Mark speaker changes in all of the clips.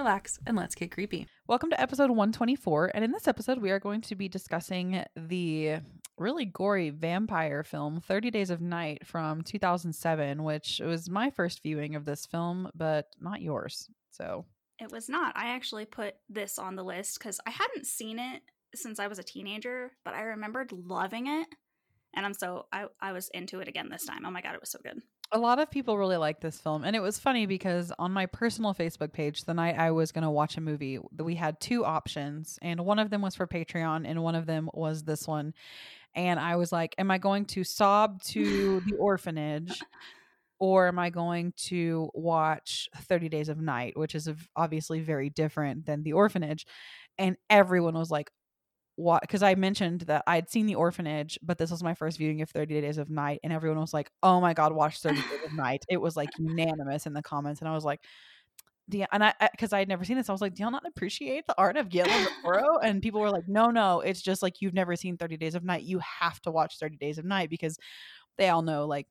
Speaker 1: relax, and let's get creepy. Welcome to episode 124. And in this episode, we are going to be discussing the really gory vampire film 30 Days of Night from 2007, which was my first viewing of this film, but not yours. So
Speaker 2: It was not. I actually put this on the list because I hadn't seen it since I was a teenager, but I remembered loving it. And I'm so I, I was into it again this time. Oh my god, it was so good.
Speaker 1: A lot of people really like this film and it was funny because on my personal facebook page the night i was going to watch a movie we had two options and one of them was for patreon and one of them was this one and i was like am i going to sob to the orphanage or am i going to watch 30 days of night which is obviously very different than the orphanage? And everyone was like what because I mentioned that I'd seen the orphanage, but this was my first viewing of 30 Days of Night, and everyone was like, Oh my god, watch 30 Days of Night. It was like unanimous in the comments, and I was like, you, and I because I had never seen this, I was like, Do y'all not appreciate the art of Guillermo del Toro? And people were like, No, no, it's just like you've never seen 30 Days of Night. You have to watch 30 Days of Night because they all know like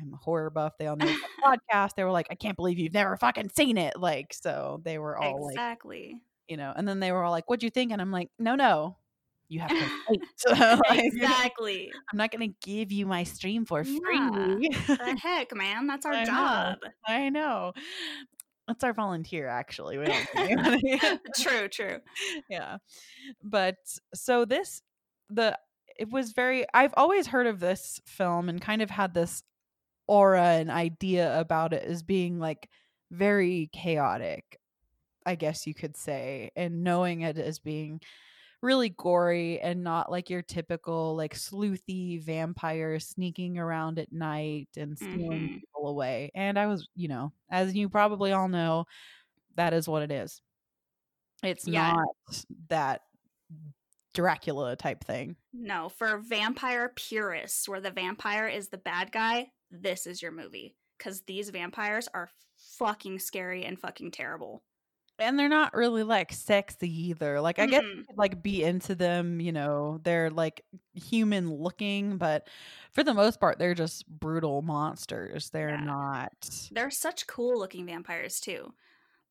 Speaker 1: I'm a horror buff. They all know the podcast. They were like, I can't believe you've never fucking seen it. Like, so they were all like,
Speaker 2: exactly.
Speaker 1: you know, and then they were all like, "What'd you think?" And I'm like, "No, no, you have to wait. Like,
Speaker 2: exactly.
Speaker 1: I'm not gonna give you my stream for
Speaker 2: Yeah.
Speaker 1: free."
Speaker 2: the heck, man? That's our
Speaker 1: I know.
Speaker 2: job.
Speaker 1: I know. That's our volunteer, actually. We don't
Speaker 2: true, true.
Speaker 1: yeah, but so this the it was very. I've always heard of this film and kind of had this aura and idea about it as being like very chaotic I guess you could say, and knowing it as being really gory and not like your typical like sleuthy vampire sneaking around at night and stealing
Speaker 2: Mhm.
Speaker 1: people away. And I was, you know, as you probably all know, that is what it is. It's
Speaker 2: Yeah.
Speaker 1: not that Dracula type thing.
Speaker 2: No, for vampire purists, where the vampire is the bad guy, this is your movie. Because these vampires are fucking scary and fucking terrible.
Speaker 1: And they're not really like sexy either. Like I guess mm-hmm. you
Speaker 2: Mm-mm.
Speaker 1: could like be into them, you know, they're like human looking, but for the most part they're just brutal monsters. They're
Speaker 2: Yeah.
Speaker 1: not
Speaker 2: They're such cool looking vampires, too.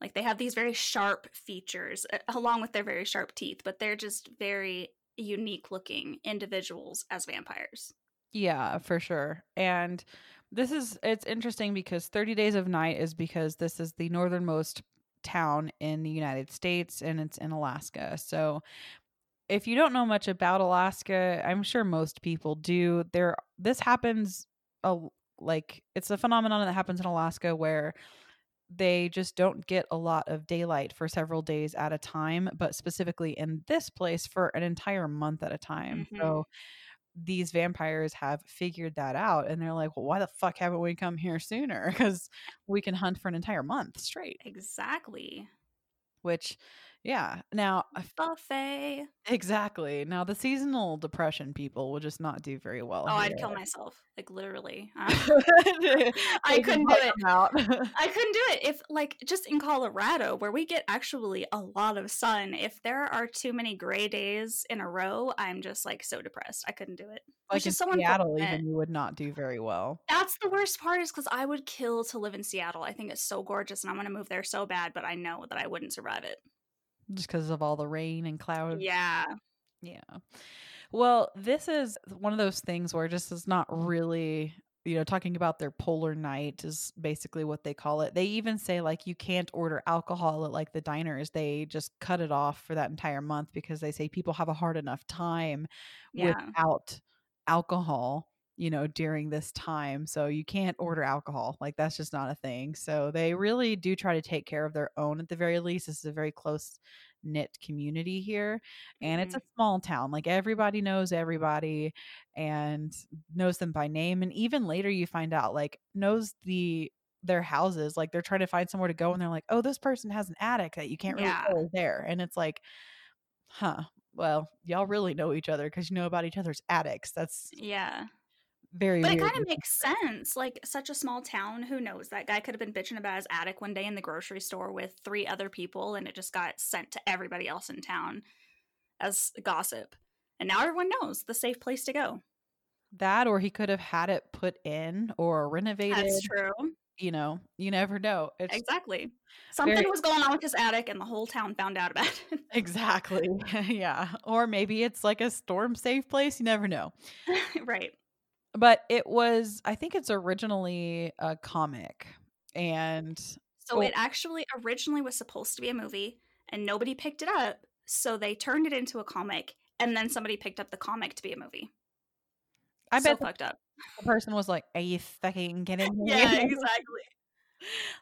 Speaker 2: Like, they have these very sharp features, along with their very sharp teeth, but they're just very unique looking individuals as vampires.
Speaker 1: Yeah, for sure. And this is it's interesting because 30 Days of Night is because this is the northernmost town in the United States and it's in Alaska. So if you don't know much about Alaska, I'm sure most people do. There this happens a like it's a phenomenon that happens in Alaska where they just don't get a lot of daylight for several days at a time, but specifically in this place for an entire month at a time.
Speaker 2: Mhm.
Speaker 1: So these vampires have figured that out and they're like, well, why the fuck haven't we come here sooner? Because we can hunt for an entire month straight.
Speaker 2: Exactly.
Speaker 1: Which, yeah. Now,
Speaker 2: Buffet.
Speaker 1: exactly. Now, the seasonal depression people will just not do very well.
Speaker 2: Oh, I'd kill myself. Like, literally. Uh,
Speaker 1: I
Speaker 2: couldn't do it.
Speaker 1: Out.
Speaker 2: I couldn't do it if, like, just in Colorado, where we get actually a lot of sun, if there are too many gray days in a row, I'm just like so depressed. I couldn't do it.
Speaker 1: like
Speaker 2: Which
Speaker 1: in Seattle, even you would not do very well.
Speaker 2: That's the worst part is because I would kill to live in Seattle. I think it's so gorgeous and I want to move there so bad, but I know that I wouldn't survive it.
Speaker 1: Just because of all the rain and clouds.
Speaker 2: Yeah.
Speaker 1: Yeah. Well, this is one of those things where just is not really, you know, talking about their polar night is basically what they call it. They even say like you can't order alcohol at like the diners. They just cut it off for that entire month because they say people have a hard enough time
Speaker 2: Yeah.
Speaker 1: without alcohol, you know, during this time. So you can't order mm-hmm. alcohol. Like that's just not a thing. So they really do try to take care of their own at the very least. This is a very close knit community here and it's mm-hmm. a small town like everybody knows everybody and knows them by name and even later you find out like knows the their houses. Like they're trying to find somewhere to go and they're like, "Oh, this person has an attic that you can't really
Speaker 2: Yeah.
Speaker 1: is there." And it's like, "Huh. Well, y'all really know each other because you know about each other's attics." That's
Speaker 2: Yeah.
Speaker 1: Very
Speaker 2: But it kind of makes sense. Like such a small town, who knows? That guy could have been bitching about his attic one day in the grocery store with three other people, and it just got sent to everybody else in town as gossip. And now everyone knows the safe place to go.
Speaker 1: that or he could have had it put in or renovated.
Speaker 2: That's true.
Speaker 1: You know, you never know. It's
Speaker 2: Exactly. Something
Speaker 1: very-
Speaker 2: was going on with his attic, and the whole town found out about it.
Speaker 1: exactly. yeah. Or maybe it's like a storm safe place. You never know.
Speaker 2: right.
Speaker 1: But it was, I think it's originally a comic. And
Speaker 2: So
Speaker 1: Oh.
Speaker 2: it actually originally was supposed to be a movie, and nobody picked it up. So they turned it into a comic, and then somebody picked up the comic to be a movie.
Speaker 1: I
Speaker 2: so
Speaker 1: bet
Speaker 2: fucked up.
Speaker 1: the person was like, Are you fucking kidding me?
Speaker 2: Yeah, exactly.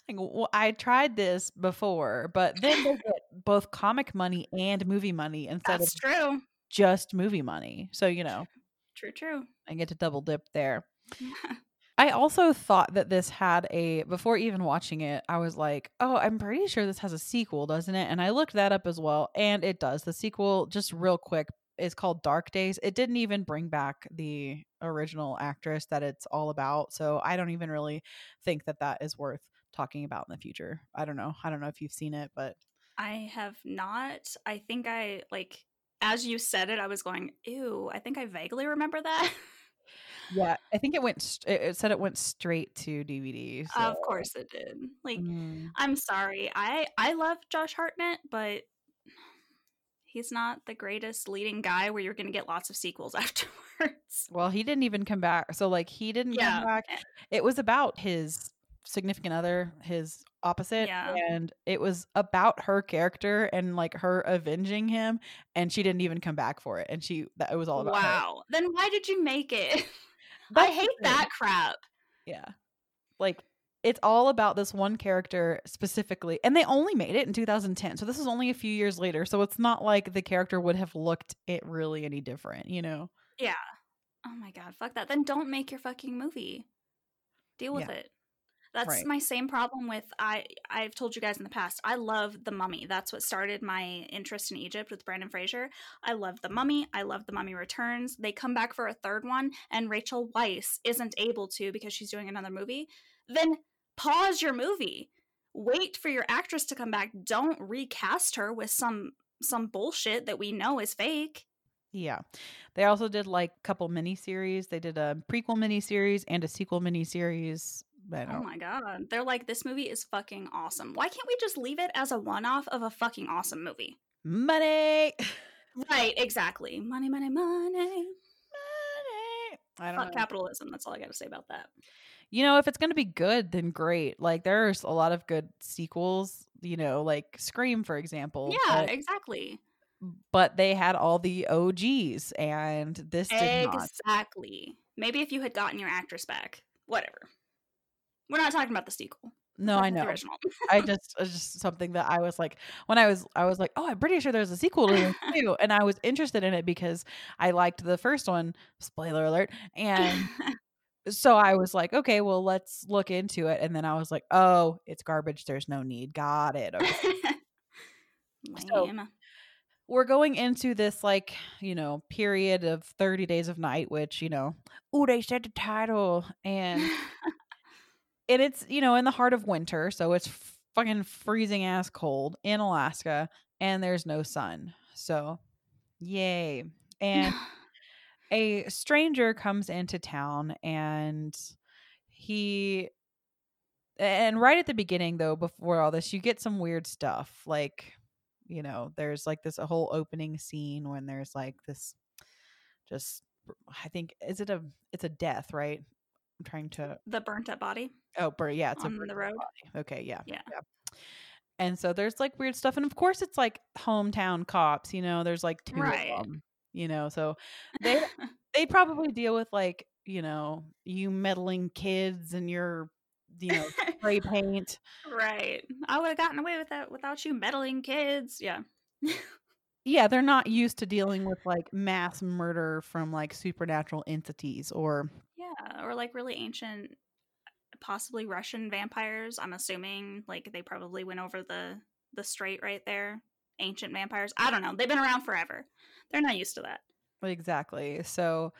Speaker 1: like, well, I tried this before, but then they get both comic money and movie money instead
Speaker 2: That's
Speaker 1: of
Speaker 2: true.
Speaker 1: just movie money. So, you know,
Speaker 2: True, true.
Speaker 1: I get to double dip there. I also thought that this had a before even watching it, I was like, "Oh, I'm pretty sure this has a sequel, doesn't it?" And I looked that up as well, and it does. The sequel, just real quick, is called Dark Days. It didn't even bring back the original actress that it's all about, so I don't even really think that that is worth talking about in the future. I don't know. I don't know if you've seen it, but
Speaker 2: I have not. I think I like as you said it, I was going, ew, I think I vaguely remember that.
Speaker 1: yeah, I think it went. It it said it went straight to DVD. So.
Speaker 2: of course it did. Like
Speaker 1: Mm.
Speaker 2: I'm sorry. I I love Josh Hartnett, but he's not the greatest leading guy where you're going to get lots of sequels afterwards.
Speaker 1: Well, he didn't even come back. So like he didn't
Speaker 2: Yeah.
Speaker 1: come back. It was about his significant other, his opposite,
Speaker 2: Yeah.
Speaker 1: and it was about her character and like her avenging him and she didn't even come back for it. And she that it was all about her.
Speaker 2: Wow. Then why did you make it? I hate that crap.
Speaker 1: Yeah. Like it's all about this one character specifically. And they only made it in 2010. So this is only a few years later. So it's not like the character would have looked it really any different, you know?
Speaker 2: Yeah. Oh my god, fuck that. Then don't make your fucking movie. Deal with
Speaker 1: Yeah.
Speaker 2: it. That's
Speaker 1: Right.
Speaker 2: my same problem with I I've told you guys in the past. I love The Mummy. That's what started my interest in Egypt with Brendan Fraser. I love The Mummy. I love The Mummy Returns. They come back for a third one and Rachel Weisz isn't able to because she's doing another movie. Then pause your movie. Wait for your actress to come back. Don't recast her with some some bullshit that we know is fake.
Speaker 1: Yeah. They also did like a couple miniseries. They did a prequel mini series and a sequel miniseries. I
Speaker 2: Oh my god. They're like, this movie is fucking awesome. Why can't we just leave it as a one off of a fucking awesome movie?
Speaker 1: money.
Speaker 2: Right, exactly. Money, money, money.
Speaker 1: money. I don't
Speaker 2: Fuck
Speaker 1: know.
Speaker 2: capitalism. That's all I gotta say about that.
Speaker 1: You know, if it's going to be good, then great. Like there's a lot of good sequels, you know, like Scream for example.
Speaker 2: yeah,
Speaker 1: but,
Speaker 2: exactly.
Speaker 1: but they had all the OGs and this did not.
Speaker 2: Exactly. Maybe if you had gotten your actress back. Whatever. We're not talking about the sequel.
Speaker 1: No, I know.
Speaker 2: Original.
Speaker 1: I just it's just something that I was like when I was I was like, oh, I'm pretty sure there's a sequel to this too, and I was interested in it because I liked the first one. Spoiler alert! And so I was like, okay, well, let's look into it. And then I was like, oh, it's garbage. There's no need. Got it. Okay. So- We're going into this like you know period of 30 days of night, which you know, oh, they said the title, and and it's you know in the heart of winter so it's fucking freezing ass cold in alaska and there's no sun so yay and a stranger comes into town and he and right at the beginning though before all this you get some weird stuff like you know there's like this whole opening scene when there's like this just i think is it a it's a death right i'm trying to
Speaker 2: the burnt up body.
Speaker 1: Oh, bur yeah, it's a
Speaker 2: On the road?
Speaker 1: body. Okay, yeah,
Speaker 2: Yeah.
Speaker 1: And so there's like weird stuff, and of course it's like hometown cops. You know, there's like two
Speaker 2: Right.
Speaker 1: of them. You know, so they they probably deal with like you know you meddling kids and your you know spray paint.
Speaker 2: right. I would have gotten away with that without you meddling kids. Yeah.
Speaker 1: Yeah, they're not used to dealing with like mass murder from like supernatural entities or
Speaker 2: Yeah, or like really ancient possibly Russian vampires. I'm assuming like they probably went over the the strait right there. Ancient vampires. I don't know. They've been around forever. They're not used to that.
Speaker 1: Exactly. So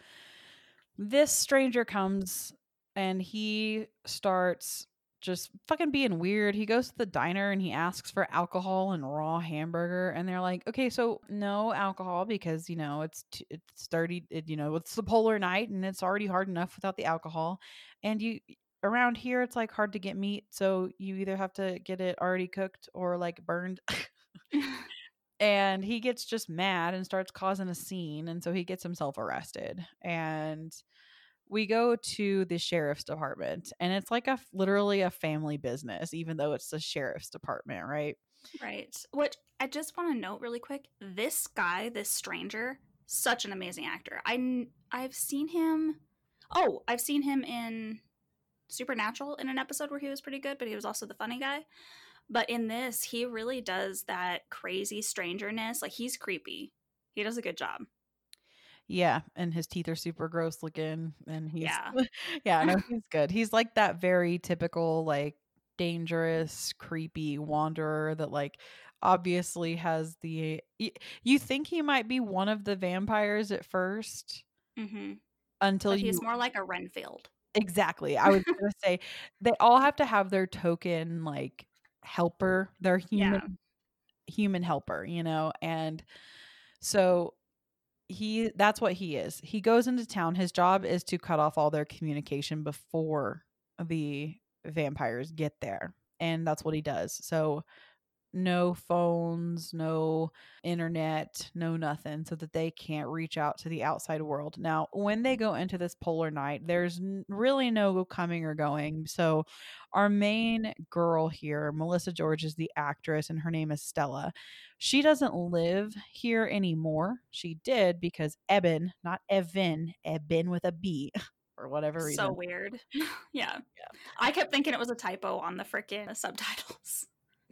Speaker 1: this stranger comes and he starts just fucking being weird. He goes to the diner and he asks for alcohol and raw hamburger, and they're like, "Okay, so no alcohol because you know it's t- it's thirty, it, you know, it's the polar night and it's already hard enough without the alcohol, and you." Around here, it's like hard to get meat, so you either have to get it already cooked or like burned. and he gets just mad and starts causing a scene, and so he gets himself arrested. And we go to the sheriff's department and it's like a literally a family business even though it's the sheriff's department right
Speaker 2: right which i just want to note really quick this guy this stranger such an amazing actor i i've seen him oh i've seen him in supernatural in an episode where he was pretty good but he was also the funny guy. But in this he really does that crazy strangerness like he's creepy. He does a good job.
Speaker 1: Yeah, and his teeth are super gross looking, and he's
Speaker 2: Yeah.
Speaker 1: yeah, no, he's good. He's like that very typical like dangerous, creepy wanderer that like obviously has the y- you think he might be one of the vampires at first
Speaker 2: hmm
Speaker 1: until
Speaker 2: but
Speaker 1: you
Speaker 2: he's more like a renfield
Speaker 1: exactly. I was gonna say they all have to have their token like helper, their human human helper, you know, and so he that's what he is. He goes into town. His job is to cut off all their communication before the vampires get there. And that's what he does. So no phones, no internet, no nothing, so that they can't reach out to the outside world. Now, when they go into this polar night, there's really no coming or going. So, our main girl here, Melissa George, is the actress, and her name is Stella. She doesn't live here anymore. She did because Eben, not Evan, Eben with a B, for whatever reason.
Speaker 2: so weird yeah. i kept thinking it was a typo on the freaking subtitles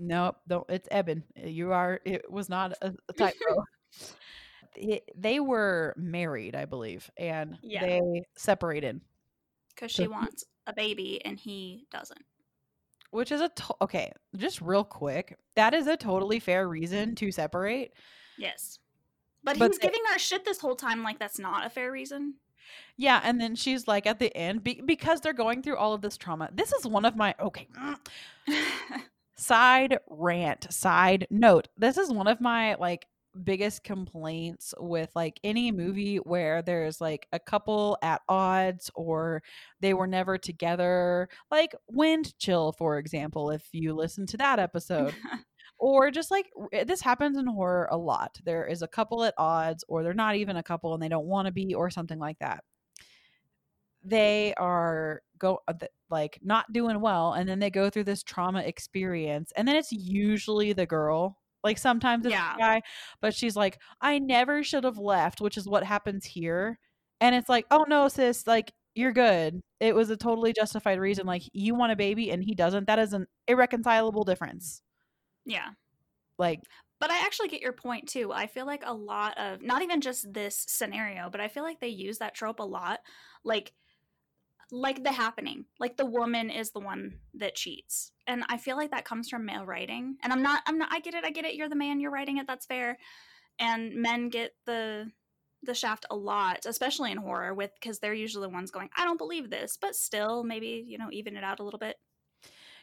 Speaker 1: Nope, don't. It's Eben. Eh, you are. It was not a, a typo. It- they were married, I believe, and
Speaker 2: Yeah.
Speaker 1: they separated,
Speaker 2: because she
Speaker 1: he-
Speaker 2: wants a baby and he doesn't
Speaker 1: which is a to- okay. Just real quick, that is a totally fair reason to separate.
Speaker 2: yes but,
Speaker 1: But
Speaker 2: he was
Speaker 1: they-
Speaker 2: giving her shit this whole time like that's not a fair reason
Speaker 1: Yeah, and then she's like at the end be- because they're going through all of this trauma. This is one of my okay. side rant side note this is one of my like biggest complaints with like any movie where there's like a couple at odds or they were never together like wind chill for example if you listen to that episode or just like eh, this happens in horror a lot. There is a couple at odds or they're not even a couple and they don't want to be or something like that. They are go uh, like not doing well and then they go through this trauma experience and then it's usually the girl like sometimes it's
Speaker 2: Yeah.
Speaker 1: the guy but she's like i never should have left which is what happens here and it's like oh no sis like you're good it was a totally justified reason like you want a baby and he doesn't that is an irreconcilable difference
Speaker 2: yeah
Speaker 1: like
Speaker 2: But I actually get your point too. I feel like a lot of not even just this scenario, but I feel like they use that trope a lot. Like like the happening. Like the woman is the one that cheats. And I feel like that comes from male writing. And I'm not I'm not I get it, I get it. You're the man, you're writing it, that's fair. And men get the the shaft a lot, especially in horror with cuz they're usually the ones going, I don't believe this, but still maybe, you know, even it out a little bit.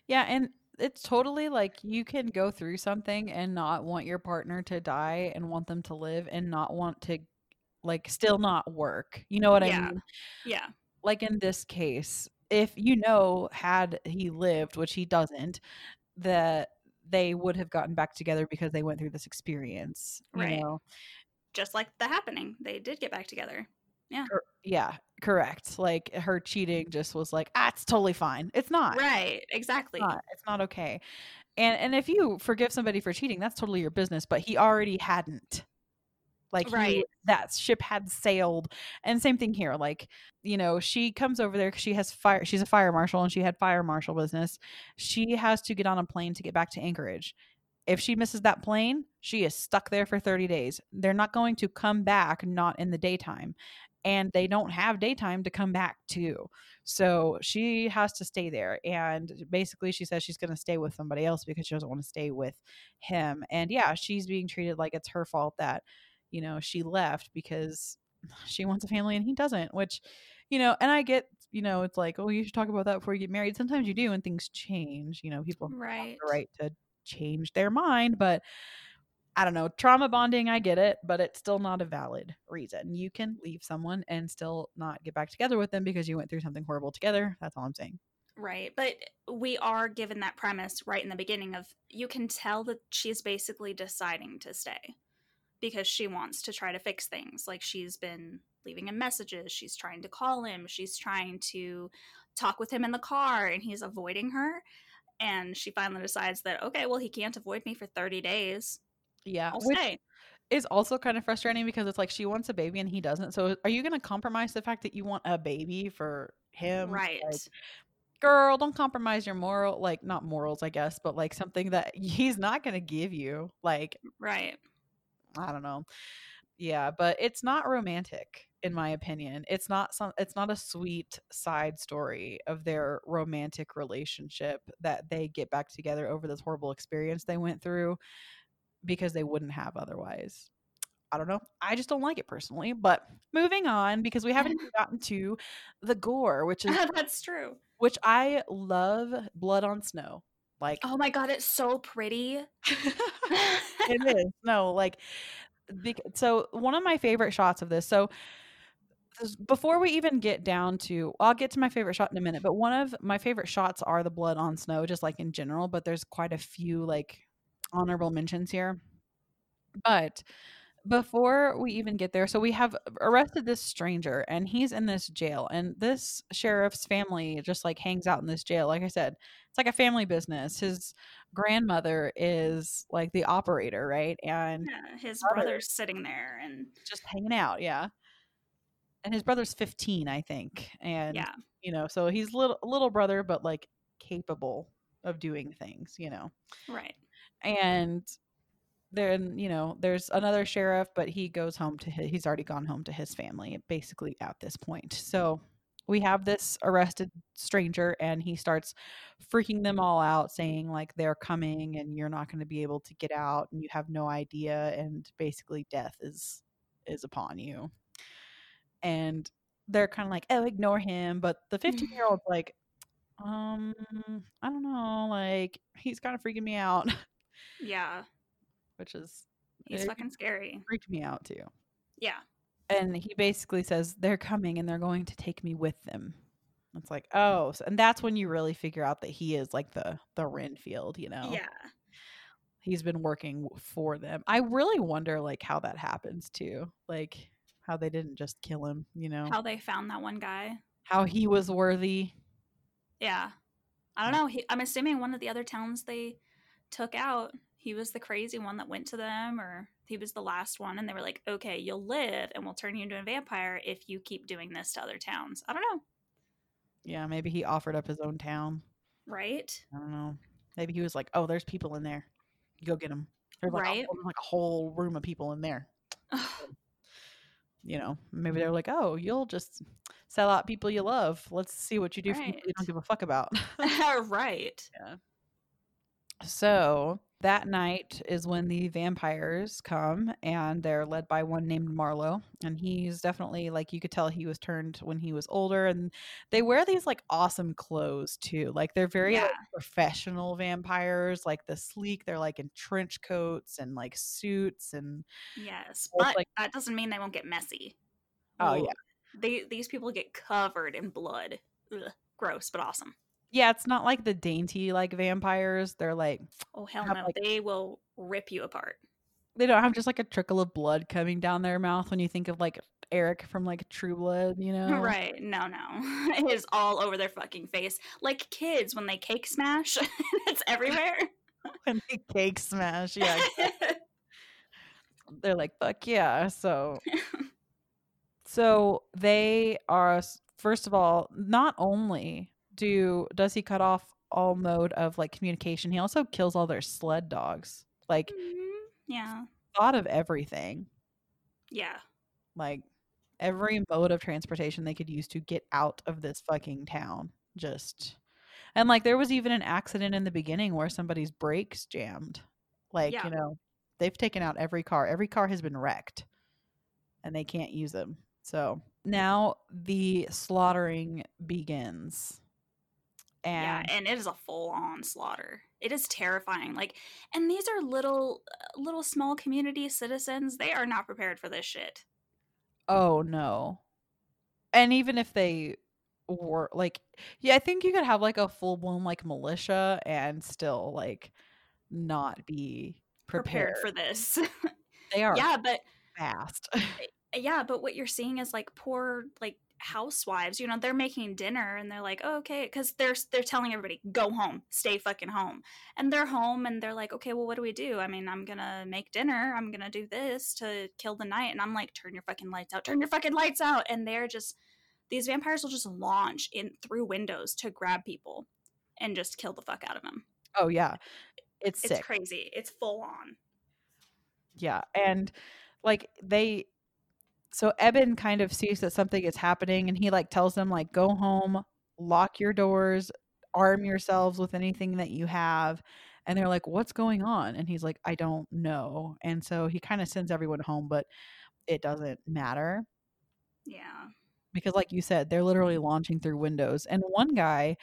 Speaker 1: Yeah, and it's totally like you can go through something and not want your partner to die and want them to live and not want to like still not work. You know what I mean?
Speaker 2: Yeah.
Speaker 1: Like in this case, if you know had he lived, which he doesn't, that they would have gotten back together because they went through this experience. You
Speaker 2: Right.
Speaker 1: know?
Speaker 2: Just like the happening. They did get back together.
Speaker 1: Cor- Yeah, correct. Like her cheating just was like, ah, it's totally fine. It's not.
Speaker 2: Right, exactly.
Speaker 1: It's not. It's not okay. And and if you forgive somebody for cheating, that's totally your business. But he already hadn't. Like he- that ship had sailed. And same thing here. Like you know, she comes over there because she has fire. She's a fire marshal and she had fire marshal business. She has to get on a plane to get back to Anchorage. If she misses that plane, she is stuck there for 30 days. They're not going to come back not in the daytime. and they don't have daytime to come back to. So she has to stay there. And basically, she says she's going to stay with somebody else because she doesn't want to stay with him. And yeah, she's being treated like it's her fault that, you know, she left because she wants a family and he doesn't, which, you know, and I get, you know, it's like, oh, you should talk about that before you get married. Sometimes you do and things change. You know, people have the right to change their mind, but I don't know, trauma bonding, I get it, but it's still not a valid reason. You can leave someone and still not get back together with them because you went through something horrible together. That's all I'm saying.
Speaker 2: Right. But we are given that premise right in the beginning of you can tell that she's basically deciding to stay because she wants to try to fix things. Like she's been leaving him messages, she's trying to call him, she's trying to talk with him in the car, and he's avoiding her. And she finally decides that, okay, well, he can't avoid me for 30 days.
Speaker 1: Yeah.
Speaker 2: I'll
Speaker 1: Which
Speaker 2: stay.
Speaker 1: is also kind of frustrating because it's like she wants a baby and he doesn't. So are you going to compromise the fact that you want a baby for him?
Speaker 2: Right.
Speaker 1: Like, girl, don't compromise your moral, like, not morals, I guess, but like something that he's not going to give you. Like,
Speaker 2: right.
Speaker 1: I don't know. Yeah, but it's not romantic in my opinion. It's not some it's not a sweet side story of their romantic relationship that they get back together over this horrible experience they went through because they wouldn't have otherwise. I don't know. I just don't like it personally. But moving on because we haven't gotten to the gore, which is
Speaker 2: That's true.
Speaker 1: which I love blood on snow. Like
Speaker 2: Oh my God, it's so pretty.
Speaker 1: it is no like so one of my favorite shots of this so before we even get down to i'll get to my favorite shot in a minute but one of my favorite shots are the blood on snow just like in general but there's quite a few like honorable mentions here but before we even get there so we have arrested this stranger and he's in this jail and this sheriff's family just like hangs out in this jail like i said it's like a family business his grandmother is like the operator right and
Speaker 2: Yeah, his
Speaker 1: brother-
Speaker 2: brother's sitting there and
Speaker 1: just hanging out yeah and his brother's 15 i think and
Speaker 2: yeah.
Speaker 1: you know so he's little little brother but like capable of doing things you know
Speaker 2: Right.
Speaker 1: and then you know there's another sheriff but he goes home to his, he's already gone home to his family basically at this point. So we have this arrested stranger and he starts freaking them all out saying like they're coming and you're not going to be able to get out and you have no idea and basically death is is upon you. And they're kind of like oh ignore him but the 15 year old's like um i don't know like he's kind of freaking me out.
Speaker 2: Yeah.
Speaker 1: Which is
Speaker 2: He's fucking scary.
Speaker 1: freaked me out too.
Speaker 2: Yeah.
Speaker 1: And he basically says they're coming and they're going to take me with them. It's like, oh, so, and that's when you really figure out that he is like the the Renfield, you know.
Speaker 2: Yeah.
Speaker 1: He's been working for them. I really wonder like how that happens too. Like how they didn't just kill him, you know.
Speaker 2: How they found that one guy.
Speaker 1: How he was worthy.
Speaker 2: Yeah. I don't know. He, I'm assuming one of the other towns they took out, he was the crazy one that went to them, or he was the last one, and they were like, okay, you'll live, and we'll turn you into a vampire if you keep doing this to other towns. I don't know.
Speaker 1: Yeah, maybe he offered up his own town.
Speaker 2: Right?
Speaker 1: I don't know. Maybe he was like, "Oh, there's people in there. You go get them." There's like, a,
Speaker 2: Right.
Speaker 1: there's like a whole room of people in there. you know, maybe they're like, oh, you'll just sell out people you love. Let's see what you do for people you don't give a fuck about.
Speaker 2: right. Yeah.
Speaker 1: So that night is when the vampires come and they're led by one named Marlowe. And he's definitely like, you could tell he was turned when he was older. And they wear these like awesome clothes too. Like they're very like, professional vampires, like the sleek, they're like in trench coats and like suits and
Speaker 2: Yes. But
Speaker 1: like-
Speaker 2: that doesn't mean they won't get messy.
Speaker 1: Oh,
Speaker 2: Ooh.
Speaker 1: yeah.
Speaker 2: They, these people get covered in blood. Ugh. Gross, but awesome.
Speaker 1: Yeah, it's not like the dainty like vampires. They're like
Speaker 2: Oh, hell no.
Speaker 1: like-
Speaker 2: they will rip you apart.
Speaker 1: they don't have just like a trickle of blood coming down their mouth when you think of like Eric from like True Blood, you know?
Speaker 2: Right. No, no. It is all over their fucking face. Like kids when they cake smash. it's everywhere.
Speaker 1: When they cake smash, yeah. They're like, fuck yeah. So, so they are first of all, not only do does he cut off all mode of like communication, he also kills all their sled dogs. Like
Speaker 2: Mhm. yeah.
Speaker 1: thought of everything.
Speaker 2: Yeah.
Speaker 1: Like every mode of transportation they could use to get out of this fucking town. Just and like there was even an accident in the beginning where somebody's brakes jammed. Like,
Speaker 2: Yeah.
Speaker 1: you know, they've taken out every car. Every car has been wrecked and they can't use them. So now the slaughtering begins.
Speaker 2: Yeah,
Speaker 1: And
Speaker 2: and it is a full on slaughter. It is terrifying. Like, and these are little, uh, little small community citizens. They are not prepared for this shit.
Speaker 1: oh no. And even if they were like yeah, I think you could have like a full blown like militia and still like not be prepared.
Speaker 2: Prepared for this.
Speaker 1: They are
Speaker 2: yeah, but
Speaker 1: fast.
Speaker 2: yeah, but what you're seeing is like poor like housewives. You know, they're making dinner and they're like, oh, okay, because they're they're telling everybody go home, stay fucking home, and they're home and they're like, okay, well, what do we do? I mean, I'm gonna make dinner. I'm gonna do this to kill the night, and I'm like, turn your fucking lights out, turn your fucking lights out, and they're just these vampires will just launch in through windows to grab people and just kill the fuck out of them.
Speaker 1: oh yeah. It's
Speaker 2: It's
Speaker 1: sick.
Speaker 2: crazy. It's full on.
Speaker 1: Yeah. And like they so Eben kind of sees that something is happening and he like tells them like go home, lock your doors, arm yourselves with anything that you have. And they're like, "What's going on?" And he's like, "I don't know." And so he kind of sends everyone home, but it doesn't matter
Speaker 2: Yeah.
Speaker 1: because like you said, they're literally launching through windows. And one guy,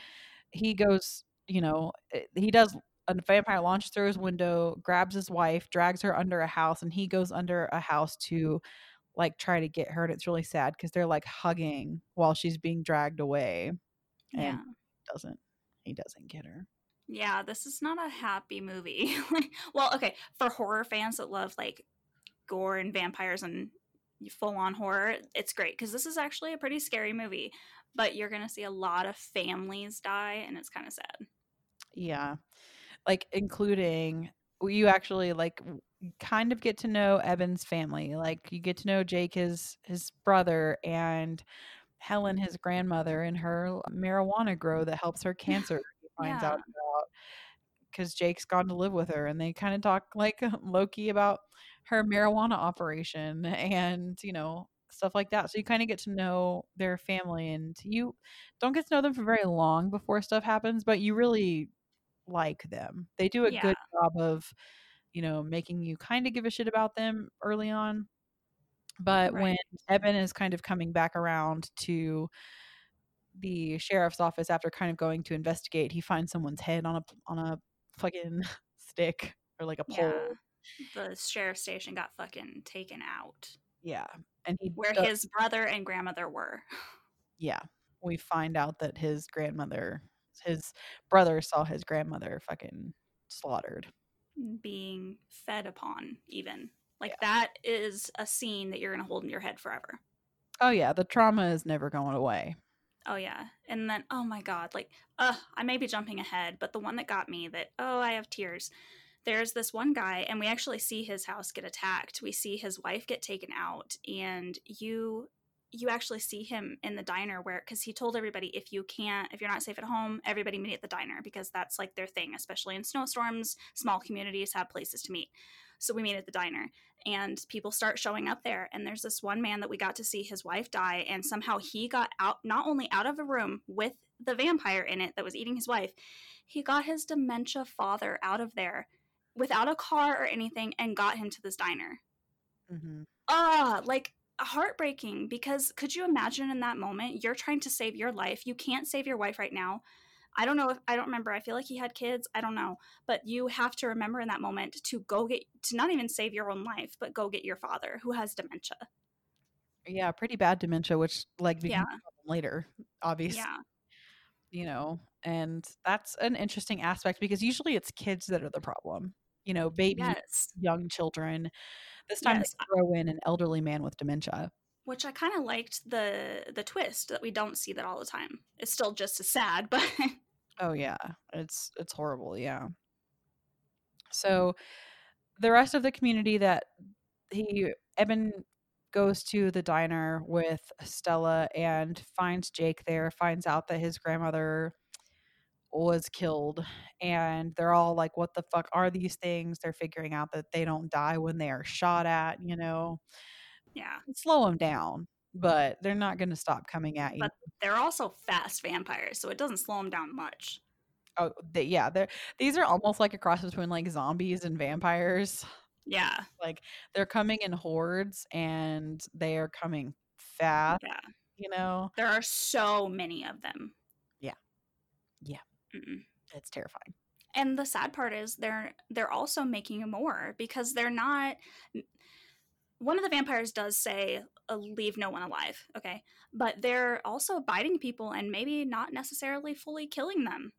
Speaker 1: he goes, you know, eh, he does a vampire launches through his window, grabs his wife, drags her under a house, and he goes under a house to like try to get her. And it's really sad because they're like hugging while she's being dragged away. And
Speaker 2: Yeah.
Speaker 1: doesn't he doesn't get her.
Speaker 2: Yeah, this is not a happy movie. well, okay, for horror fans that love like gore and vampires and full on horror, it's great because this is actually a pretty scary movie. But you're gonna see a lot of families die, and it's kind of sad.
Speaker 1: Yeah. Like including you actually like kind of get to know Evan's family. Like you get to know Jake his his brother and Helen his grandmother and her marijuana grow that helps her cancer. He finds out about because Jake's gone to live with her and they kind of talk like low-key about her marijuana operation and you know stuff like that. So you kind of get to know their family and you don't get to know them for very long before stuff happens, but you really like them. They do a
Speaker 2: Yeah.
Speaker 1: good job of, you know, making you kind of give a shit about them early on. But when Evan is kind of coming back around to the sheriff's office after kind of going to investigate, he finds someone's head on a on a fucking stick or like a pole.
Speaker 2: Yeah, the sheriff station got fucking taken out,
Speaker 1: Yeah. And he
Speaker 2: where
Speaker 1: does-
Speaker 2: his brother and grandmother were.
Speaker 1: yeah. We find out that his grandmother his brother saw his grandmother fucking slaughtered.
Speaker 2: Being fed upon even. Like that is a scene that you're gonna hold in your head forever.
Speaker 1: Oh yeah, the trauma is never going away.
Speaker 2: oh yeah. And then oh my god like uh i may be jumping ahead but the one that got me that oh i have tears. There's this one guy and we actually see his house get attacked. We see his wife get taken out and you you actually see him in the diner where because he told everybody if you can't if you're not safe at home everybody meet at the diner because that's like their thing especially in snowstorms small communities have places to meet so we meet at the diner and people start showing up there and there's this one man that we got to see his wife die and somehow he got out not only out of a room with the vampire in it that was eating his wife he got his dementia father out of there without a car or anything and got him to this diner
Speaker 1: Mm-hmm.
Speaker 2: ah like heartbreaking because could you imagine in that moment you're trying to save your life you can't save your wife right now i don't know if i don't remember i feel like he had kids i don't know but you have to remember in that moment to go get to not even save your own life but go get your father who has dementia
Speaker 1: Yeah, pretty bad dementia, which like becomes
Speaker 2: yeah
Speaker 1: a problem later, obviously.
Speaker 2: yeah
Speaker 1: You know, and that's an interesting aspect because usually it's kids that are the problem. You know, babies,
Speaker 2: yes
Speaker 1: young children. This time
Speaker 2: Yes.
Speaker 1: they throw in an elderly man with dementia.
Speaker 2: which i kind of liked the the twist that we don't see that all the time it's still just as sad but
Speaker 1: Oh yeah, it's it's horrible. Yeah. So the rest of the community that he Eben goes to the diner with Stella and finds Jake there, finds out that his grandmother was killed and they're all like what the fuck are these things they're figuring out that they don't die when they are shot at you know
Speaker 2: yeah
Speaker 1: slow them down but they're not going to stop coming at you.
Speaker 2: But they're also fast vampires, so it doesn't slow them down much.
Speaker 1: oh, they, yeah, they're these are almost like a cross between like zombies and vampires.
Speaker 2: Yeah,
Speaker 1: Like they're coming in hordes and they are coming fast,
Speaker 2: yeah.
Speaker 1: you know.
Speaker 2: There are so many of them.
Speaker 1: Yeah. Yeah.
Speaker 2: Mm-mm.
Speaker 1: It's terrifying.
Speaker 2: And the sad part is they're they're also making more because they're not. One of the vampires does say uh, leave no one alive, okay, but they're also biting people and maybe not necessarily fully killing them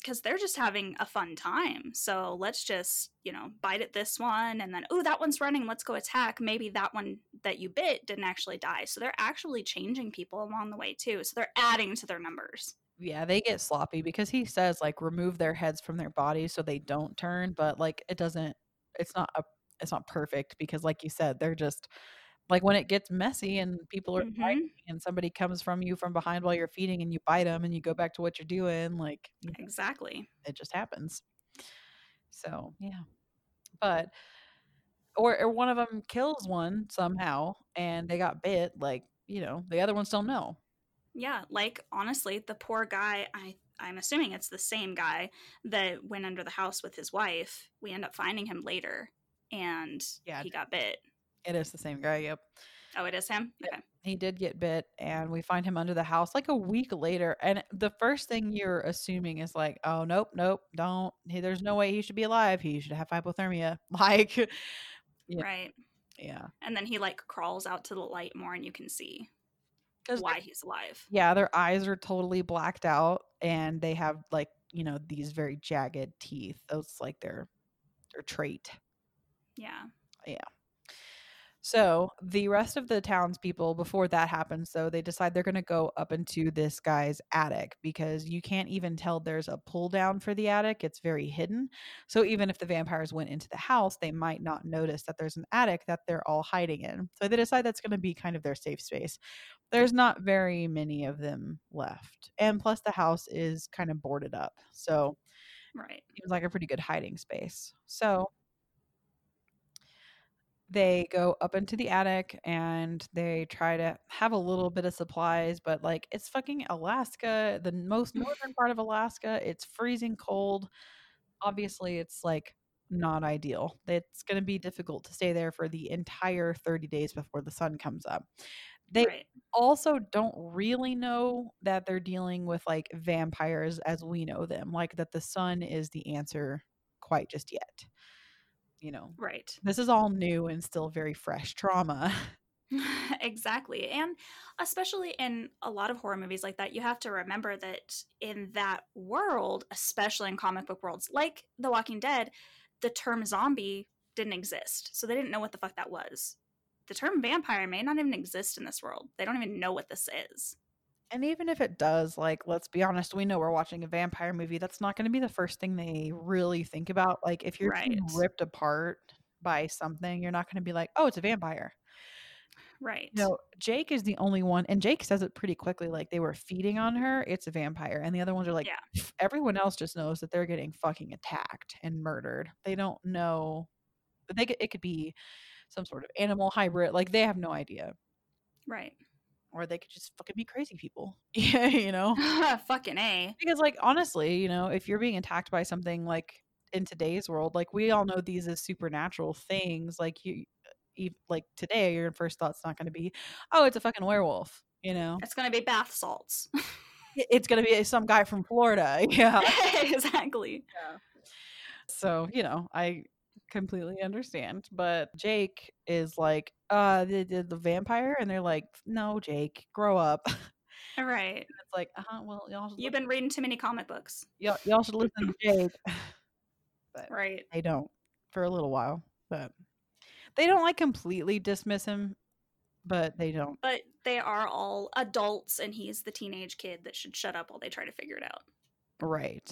Speaker 2: because they're just having a fun time. So let's just you know bite at this one and then oh that one's running, let's go attack. Maybe that one that you bit didn't actually die, so they're actually changing people along the way too. So they're adding to their numbers.
Speaker 1: Yeah, they get sloppy because he says like remove their heads from their bodies so they don't turn, but like it doesn't it's not a it's not perfect because like you said, they're just like when it gets messy and people are
Speaker 2: Mhm.
Speaker 1: fighting and somebody comes from you from behind while you're feeding and you bite them and you go back to what you're doing, like
Speaker 2: Exactly.
Speaker 1: it just happens. So, yeah. But or, or one of them kills one somehow and they got bit, like, you know, the other ones don't know.
Speaker 2: Yeah, like honestly, the poor guy, I I'm assuming it's the same guy that went under the house with his wife. We end up finding him later and
Speaker 1: Yeah.
Speaker 2: he got bit.
Speaker 1: It is the same guy, yep.
Speaker 2: Oh, it is him? Okay.
Speaker 1: he did get bit and we find him under the house like a week later and the first thing you're assuming is like oh nope nope don't he, there's no way he should be alive he should have hypothermia like Yeah.
Speaker 2: Right.
Speaker 1: yeah
Speaker 2: And then he like crawls out to the light more and you can see why he's alive.
Speaker 1: yeah their eyes are totally blacked out and they have like you know these very jagged teeth those like their their trait
Speaker 2: Yeah. Yeah.
Speaker 1: So the rest of the townspeople, before that happens, though, they decide they're going to go up into this guy's attic because you can't even tell there's a pull down for the attic. It's very hidden. So even if the vampires went into the house, they might not notice that there's an attic that they're all hiding in. So they decide that's going to be kind of their safe space. There's not very many of them left. And plus, the house is kind of boarded up. So
Speaker 2: Right.
Speaker 1: seems like a pretty good hiding space. So they go up into the attic and they try to have a little bit of supplies, but like it's fucking Alaska, the most northern part of Alaska. It's freezing cold. Obviously, it's like not ideal. It's going to be difficult to stay there for the entire 30 days before the sun comes up. They
Speaker 2: right.
Speaker 1: also don't really know that they're dealing with like vampires as we know them, like that the sun is the answer quite just yet. You know,
Speaker 2: Right.
Speaker 1: this is all new and still very fresh trauma.
Speaker 2: exactly. And especially in a lot of horror movies like that, you have to remember that in that world, especially in comic book worlds like The Walking Dead, the term zombie didn't exist. So they didn't know what the fuck that was. The term vampire may not even exist in this world. They don't even know what this is.
Speaker 1: And even if it does, like, let's be honest, we know we're watching a vampire movie. That's not going to be the first thing they really think about. Like, if you're
Speaker 2: Right.
Speaker 1: ripped apart by something, you're not going to be like, oh, it's a vampire.
Speaker 2: Right.
Speaker 1: No, Jake is the only one, and Jake says it pretty quickly. Like they were feeding on her, it's a vampire, and the other ones are like,
Speaker 2: Yeah.
Speaker 1: Everyone else just knows that they're getting fucking attacked and murdered. They don't know, they could, it could be some sort of animal hybrid. Like they have no idea,
Speaker 2: Right.
Speaker 1: Or they could just fucking be crazy people. Yeah, you know,
Speaker 2: Fucking A.
Speaker 1: because like honestly, you know, if you're being attacked by something like in today's world, like we all know these as supernatural things. Like you, like today, your first thought's not going to be, oh, it's a fucking werewolf. You know,
Speaker 2: It's going to be bath salts.
Speaker 1: It's going to be some guy from Florida. Yeah.
Speaker 2: exactly. Yeah.
Speaker 1: So, you know, I completely understand. But Jake is like, uh, the, the, the vampire. And they're like, no, Jake, grow up.
Speaker 2: Right.
Speaker 1: It's like, uh huh. Well, y'all.
Speaker 2: You've
Speaker 1: listen,
Speaker 2: been reading too many comic books.
Speaker 1: y'all, y'all should listen to Jake. But
Speaker 2: Right.
Speaker 1: they don't for a little while. But they don't like completely dismiss him, but they don't.
Speaker 2: But they are all adults, and he's the teenage kid that should shut up while they try to figure it out.
Speaker 1: Right.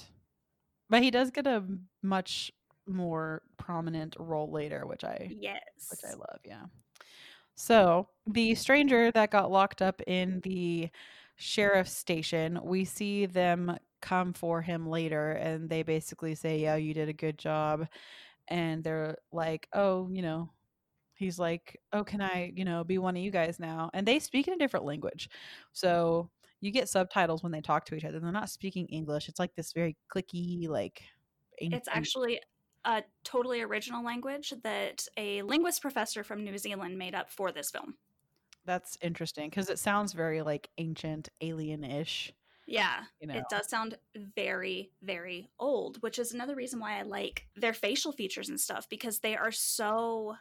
Speaker 1: But he does get a much more prominent role later, which I
Speaker 2: Yes.
Speaker 1: which I love, yeah. So, the stranger that got locked up in the sheriff's station, we see them come for him later and they basically say, "Yeah, you did a good job." And they're like, "Oh, you know, he's like, "Oh, can I, you know, be one of you guys now?" And they speak in a different language, so you get subtitles when they talk to each other. They're not speaking English. It's like this very clicky, like.
Speaker 2: It's actually a totally original language that a linguist professor from New Zealand made up for this film.
Speaker 1: that's interesting because it sounds very like ancient, alien-ish.
Speaker 2: Yeah,
Speaker 1: You know,
Speaker 2: it does sound very, very old, which is another reason why I like their facial features and stuff because they are so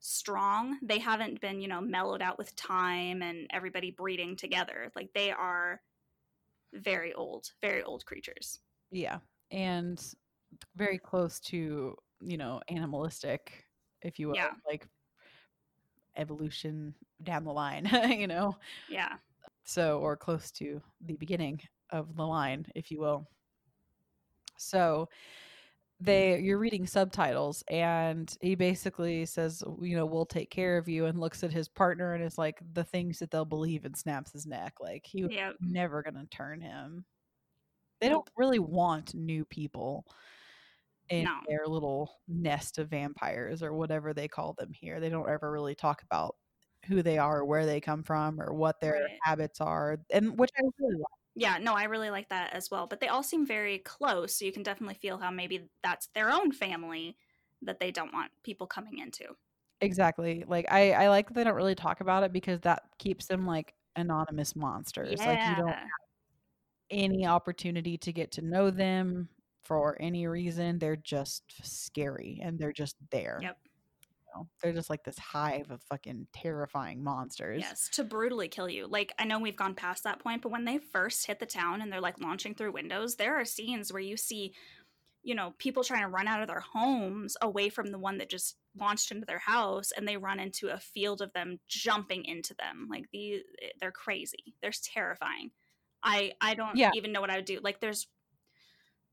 Speaker 2: strong. They haven't been, you know, mellowed out with time and everybody breeding together. Like they are very old, very old creatures.
Speaker 1: yeah, and very close to you know animalistic, if you will,
Speaker 2: Yeah.
Speaker 1: like evolution down the line. you know,
Speaker 2: Yeah.
Speaker 1: so or close to the beginning of the line if you will so they you're reading subtitles and he basically says you know we'll take care of you and looks at his partner and is like the things that they'll believe and snaps his neck like he was
Speaker 2: Yep.
Speaker 1: never gonna turn him they don't really want new people in
Speaker 2: No.
Speaker 1: their little nest of vampires or whatever they call them here they don't ever really talk about who they are or where they come from or what their
Speaker 2: Right.
Speaker 1: habits are and which i really like
Speaker 2: Yeah, no, I really like that as well. But they all seem very close, so you can definitely feel how maybe that's their own family that they don't want people coming into.
Speaker 1: exactly like i i like that they don't really talk about it because that keeps them like anonymous monsters like you don't
Speaker 2: Yeah.
Speaker 1: any opportunity to get to know them for any reason they're just scary and they're just there
Speaker 2: Yep.
Speaker 1: you know? they're just like this hive of fucking terrifying monsters
Speaker 2: Yes, to brutally kill you. Like I know we've gone past that point, but when they first hit the town and they're like launching through windows, there are scenes where you see, you know, people trying to run out of their homes away from the one that just launched into their house and they run into a field of them jumping into them. Like the eh, they're crazy. They're terrifying. I I don't
Speaker 1: Yeah.
Speaker 2: even know what I would do. Like there's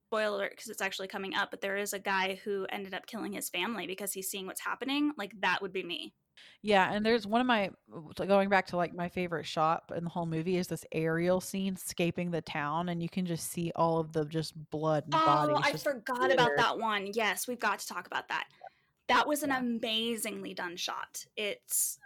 Speaker 2: spoiler alert because it's actually coming up, but there is a guy who ended up killing his family because he's seeing what's happening. Like that would be me.
Speaker 1: Yeah, and there's one of my going back to like my favorite shot in the whole movie is this aerial scene escaping the town, and you can just see all of the just blood and oh, bodies.
Speaker 2: Oh, I forgot about that one. Yes, we've got to talk about that. That was an
Speaker 1: Yeah.
Speaker 2: amazingly done shot. It's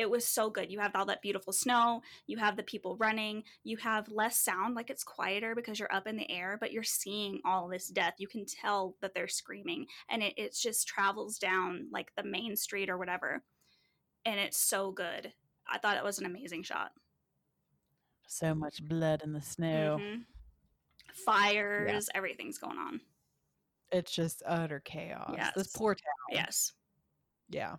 Speaker 2: it was so good. You have all that beautiful snow, you have the people running, you have less sound, like it's quieter because you're up in the air, but you're seeing all this death. You can tell that they're screaming and it, it just travels down like the main street or whatever. And it's so good. I thought it was an amazing shot.
Speaker 1: So much blood in the snow.
Speaker 2: Mhm. Fires, everything's going on.
Speaker 1: It's just utter chaos. This poor town.
Speaker 2: Yes.
Speaker 1: Yeah.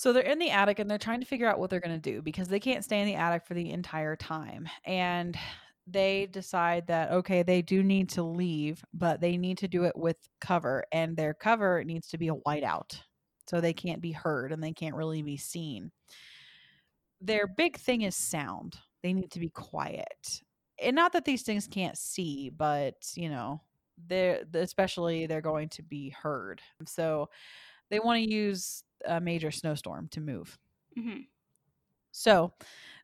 Speaker 1: So they're in the attic and they're trying to figure out what they're going to do because they can't stay in the attic for the entire time. And they decide that, okay, they do need to leave, but they need to do it with cover. And their cover needs to be a whiteout. So they can't be heard and they can't really be seen. Their big thing is sound. They need to be quiet. And not that these things can't see, but, you know, they're especially they're going to be heard. So they want to use a major snowstorm to move.
Speaker 2: hmm
Speaker 1: So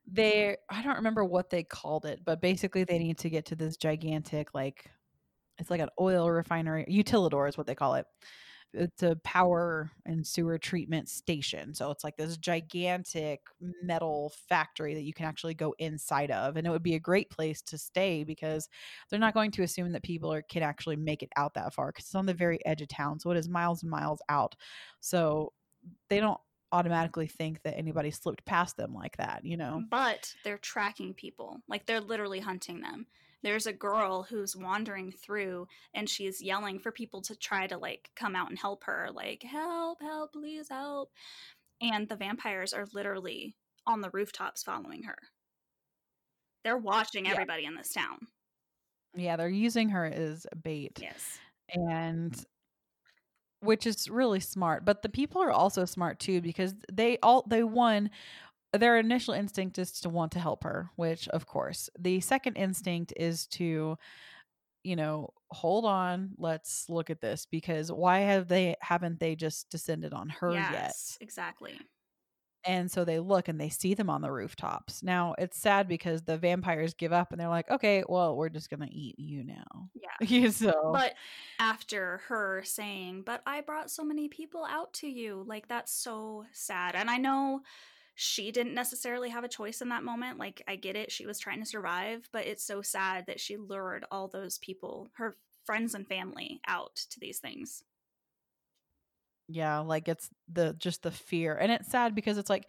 Speaker 1: they I don't remember what they called it, but basically they need to get to this gigantic like it's like an oil refinery utilidor is what they call it. Uh, it's a power and sewer treatment station. So it's like this gigantic metal factory that you can actually go inside of. And it would be a great place to stay because they're not going to assume that people are, can actually make it out that far because it's on the very edge of town. So it is miles and miles out. So they don't automatically think that anybody slipped past them like that, you know?
Speaker 2: But they're tracking people. Like they're literally hunting them. There's a girl who's wandering through and she's yelling for people to try to like come out and help her, like, help, help, please help. And the vampires are literally on the rooftops following her. They're watching
Speaker 1: Yeah.
Speaker 2: everybody in this town.
Speaker 1: Yeah, they're using her as bait.
Speaker 2: Yes.
Speaker 1: and which is really smart but the people are also smart too because they all they won their initial instinct is to want to help her which of course the second instinct is to you know hold on let's look at this because why have they haven't they just descended on her yet
Speaker 2: yes, exactly.
Speaker 1: And so they look and they see them on the rooftops. Now it's sad because the vampires give up and they're like, okay, well, we're just going to eat you now.
Speaker 2: Yeah.
Speaker 1: so,
Speaker 2: But after her saying, But I brought so many people out to you, like that's so sad. And I know she didn't necessarily have a choice in that moment. Like, I get it. She was trying to survive, but it's so sad that she lured all those people, her friends and family, out to these things.
Speaker 1: yeah, like it's the just the fear. And it's sad because it's like,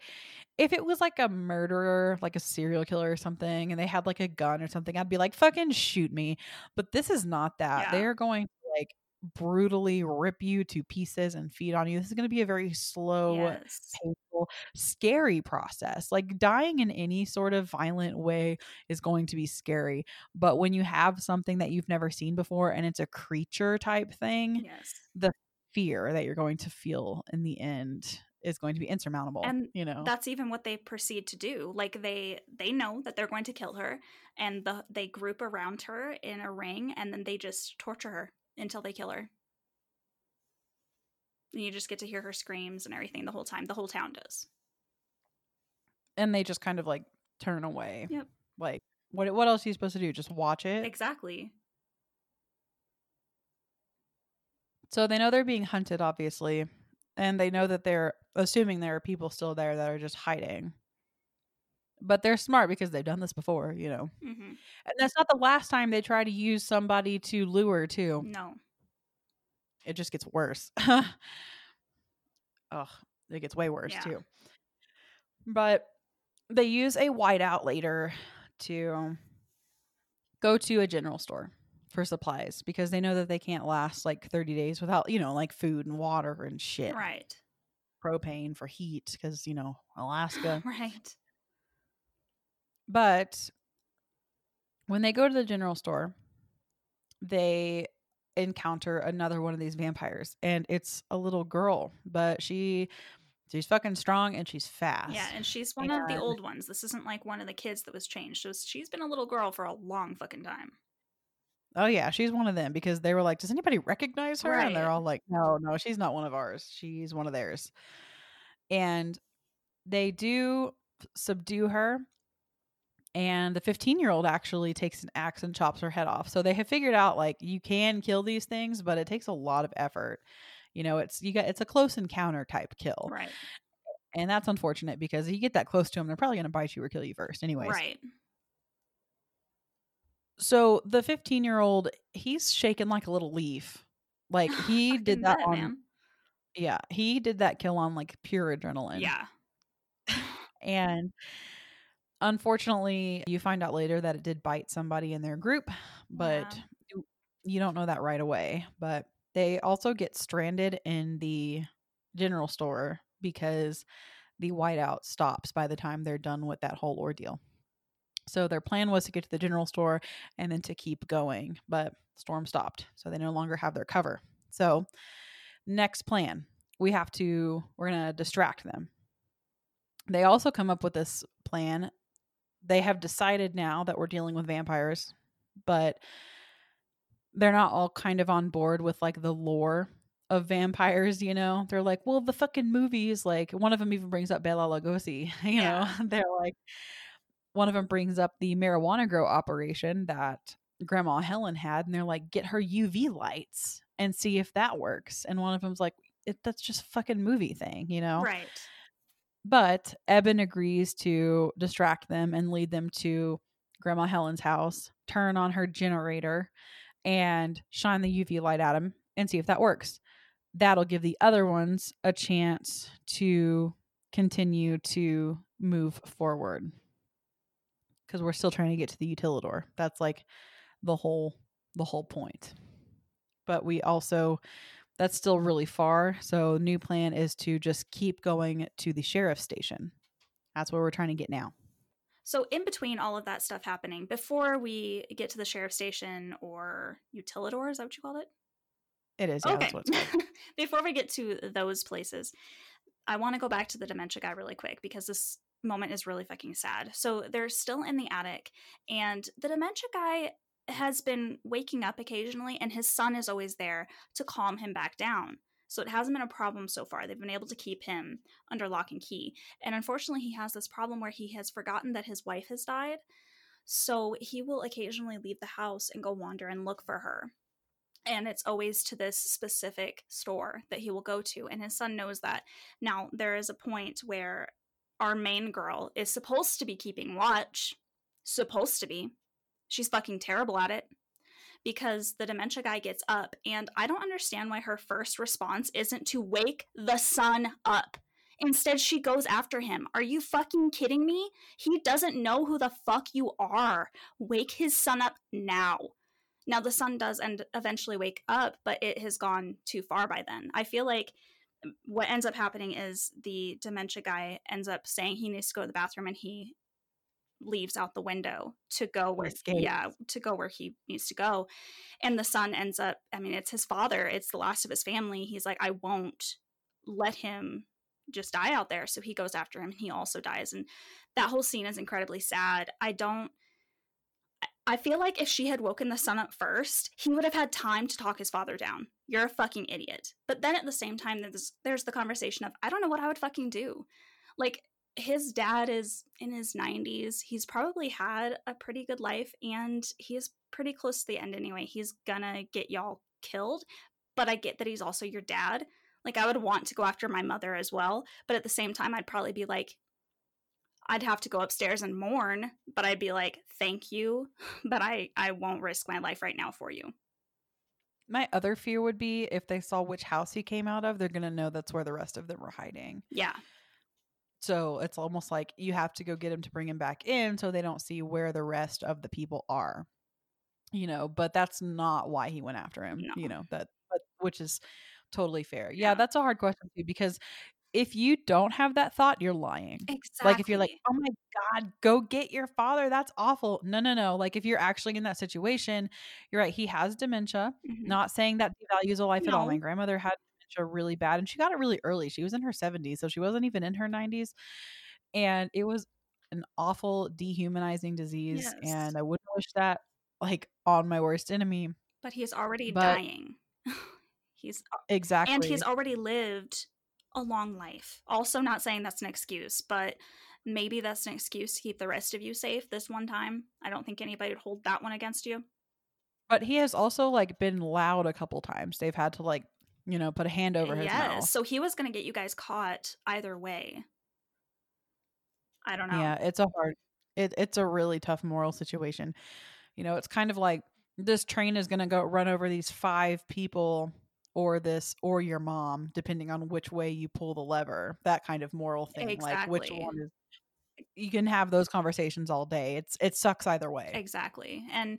Speaker 1: if it was like a murderer, like a serial killer or something, and they had like a gun or something, I'd be like, fucking shoot me. But this is not that.
Speaker 2: Yeah.
Speaker 1: They are going to like brutally rip you to pieces and feed on you. This is going to be a very slow,
Speaker 2: yes.
Speaker 1: painful, scary process. Like dying in any sort of violent way is going to be scary. But when you have something that you've never seen before and it's a creature type thing,
Speaker 2: Yes.
Speaker 1: the fear that you're going to feel in the end is going to be insurmountable.
Speaker 2: And
Speaker 1: you know,
Speaker 2: that's even what they proceed to do like they they know that they're going to kill her and the they group around her in a ring and then they just torture her until they kill her and you just get to hear her screams and everything the whole time the whole town does
Speaker 1: and they just kind of like turn away.
Speaker 2: Yep.
Speaker 1: Like what what else are you supposed to do? Just watch it?
Speaker 2: exactly
Speaker 1: So they know they're being hunted, obviously, and they know that they're assuming there are people still there that are just hiding. But they're smart because they've done this before, you know.
Speaker 2: hmm
Speaker 1: And that's not the last time they try to use somebody to lure, too.
Speaker 2: no
Speaker 1: It just gets worse. Ugh, it gets way worse,
Speaker 2: Yeah.
Speaker 1: too. But they use a whiteout later to go to a general store for supplies because they know that they can't last like 30 days without, you know, like food and water and shit.
Speaker 2: right
Speaker 1: propane for heat because you know Alaska.
Speaker 2: right
Speaker 1: but when they go to the general store, they encounter another one of these vampires, and it's a little girl, but she she's fucking strong and she's fast.
Speaker 2: yeah and she's one of the old ones this isn't like one of the kids that was changed so she's been a little girl for a long fucking time
Speaker 1: Oh yeah, she's one of them because they were like, "Does anybody recognize her?" And they're all like, "No, no, she's not one of ours. She's one of theirs." And they do subdue her, and the 15-year-old actually takes an axe and chops her head off. So they have figured out like you can kill these things, but it takes a lot of effort. You know, it's you got it's a close encounter type kill,
Speaker 2: right
Speaker 1: and that's unfortunate because if you get that close to them, they're probably going to bite you or kill you first, anyways.
Speaker 2: right
Speaker 1: So the 15 year old, he's shaking like a little leaf. Like he did that
Speaker 2: bet,
Speaker 1: on,
Speaker 2: man.
Speaker 1: yeah, he did that kill on like pure adrenaline.
Speaker 2: yeah
Speaker 1: And unfortunately, you find out later that it did bite somebody in their group, but
Speaker 2: Yeah.
Speaker 1: you, you don't know that right away. But they also get stranded in the general store because the whiteout stops by the time they're done with that whole ordeal. So their plan was to get to the general store and then to keep going, but storm stopped. So they no longer have their cover. So next plan, we have to we're going to distract them. They also come up with this plan. They have decided now that we're dealing with vampires, but they're not all kind of on board with like the lore of vampires, you know? They're like, well, the fucking movies, like one of them even brings up Bela Lugosi, you know? They're like, one of them brings up the marijuana grow operation that Grandma Helen had, and they're like, get her UV lights and see if that works. And one of them's like, it, that's just a fucking movie thing, you know?
Speaker 2: right
Speaker 1: But Eben agrees to distract them and lead them to Grandma Helen's house, turn on her generator, and shine the UV light at them and see if that works. That'll give the other ones a chance to continue to move forward. Because we're still trying to get to the utilidor. That's like the whole the whole point. But we also that's still really far. So new plan is to just keep going to the sheriff's station. That's where we're trying to get now.
Speaker 2: So, in between all of that stuff happening, before we get to the sheriff station or utilidor, is that what you called it?
Speaker 1: It is, yeah, that's what it's called.
Speaker 2: before we get to those places, I want to go back to the dementia guy really quick because this moment is really fucking sad. So, they're still in the attic, and the dementia guy has been waking up occasionally, and his son is always there to calm him back down. So it hasn't been a problem so far. They've been able to keep him under lock and key. And unfortunately, he has this problem where he has forgotten that his wife has died. So he will occasionally leave the house and go wander and look for her. And it's always to this specific store that he will go to. And his son knows that. Now, there is a point where our main girl is supposed to be keeping watch. Supposed to be. She's fucking terrible at it because the dementia guy gets up, and I don't understand why her first response isn't to wake the son up. Instead, she goes after him. Are you fucking kidding me? He doesn't know who the fuck you are. Wake his son up now. Now, the son does and eventually wake up, but it has gone too far by then. I feel like what ends up happening is the dementia guy ends up saying he needs to go to the bathroom and he leaves out the window to go where yeah to go where he needs to go and the son ends up i mean it's his father it's the last of his family he's like i won't let him just die out there so he goes after him and he also dies and that whole scene is incredibly sad i don't I feel like if she had woken the son up first, he would have had time to talk his father down. You're a fucking idiot. But then at the same time, there's there's the conversation of I don't know what I would fucking do. Like his dad is in his 90s. He's probably had a pretty good life and he's pretty close to the end anyway. He's gonna get y'all killed, but I get that he's also your dad. Like I would want to go after my mother as well, but at the same time I'd probably be like I'd have to go upstairs and mourn, but I'd be like, "Thank you, but I I won't risk my life right now for you."
Speaker 1: My other fear would be if they saw which house he came out of, they're going to know that's where the rest of them were hiding.
Speaker 2: Yeah.
Speaker 1: So it's almost like you have to go get him to bring him back in so they don't see where the rest of the people are. You know, but that's not why he went after him,
Speaker 2: No.
Speaker 1: you know, that but, which is totally fair. Yeah,
Speaker 2: Yeah.
Speaker 1: that's a hard question too because if you don't have that thought, you're lying.
Speaker 2: Exactly.
Speaker 1: Like if you're like, "Oh my god, go get your father. That's awful." No, no, no. Like if you're actually in that situation, you're right. He has dementia.
Speaker 2: Mhm.
Speaker 1: Not saying that devalues a life at all.
Speaker 2: No.
Speaker 1: My grandmother had dementia really bad and she got it really early. She was in her 70s, so she wasn't even in her 90s. And it was an awful dehumanizing disease
Speaker 2: Yes.
Speaker 1: and I wouldn't wish that like on my worst enemy.
Speaker 2: but he's already
Speaker 1: but-
Speaker 2: dying. Uh, he's
Speaker 1: Exactly.
Speaker 2: and he's already lived a long life. Also, not saying that's an excuse, but maybe that's an excuse to keep the rest of you safe this one time. I don't think anybody would hold that one against you.
Speaker 1: but he has also like been loud a couple times. They've had to like, you know, put a hand over his
Speaker 2: yes,
Speaker 1: mouth.
Speaker 2: so he was going to get you guys caught either way. I don't know.
Speaker 1: Yeah, it's a hard it, it's a really tough moral situation. You know, it's kind of like this train is going to go run over these five people or this or your mom depending on which way you pull the lever. That kind of moral thing like which one is you can have those conversations all day. It's it sucks either way.
Speaker 2: Exactly. And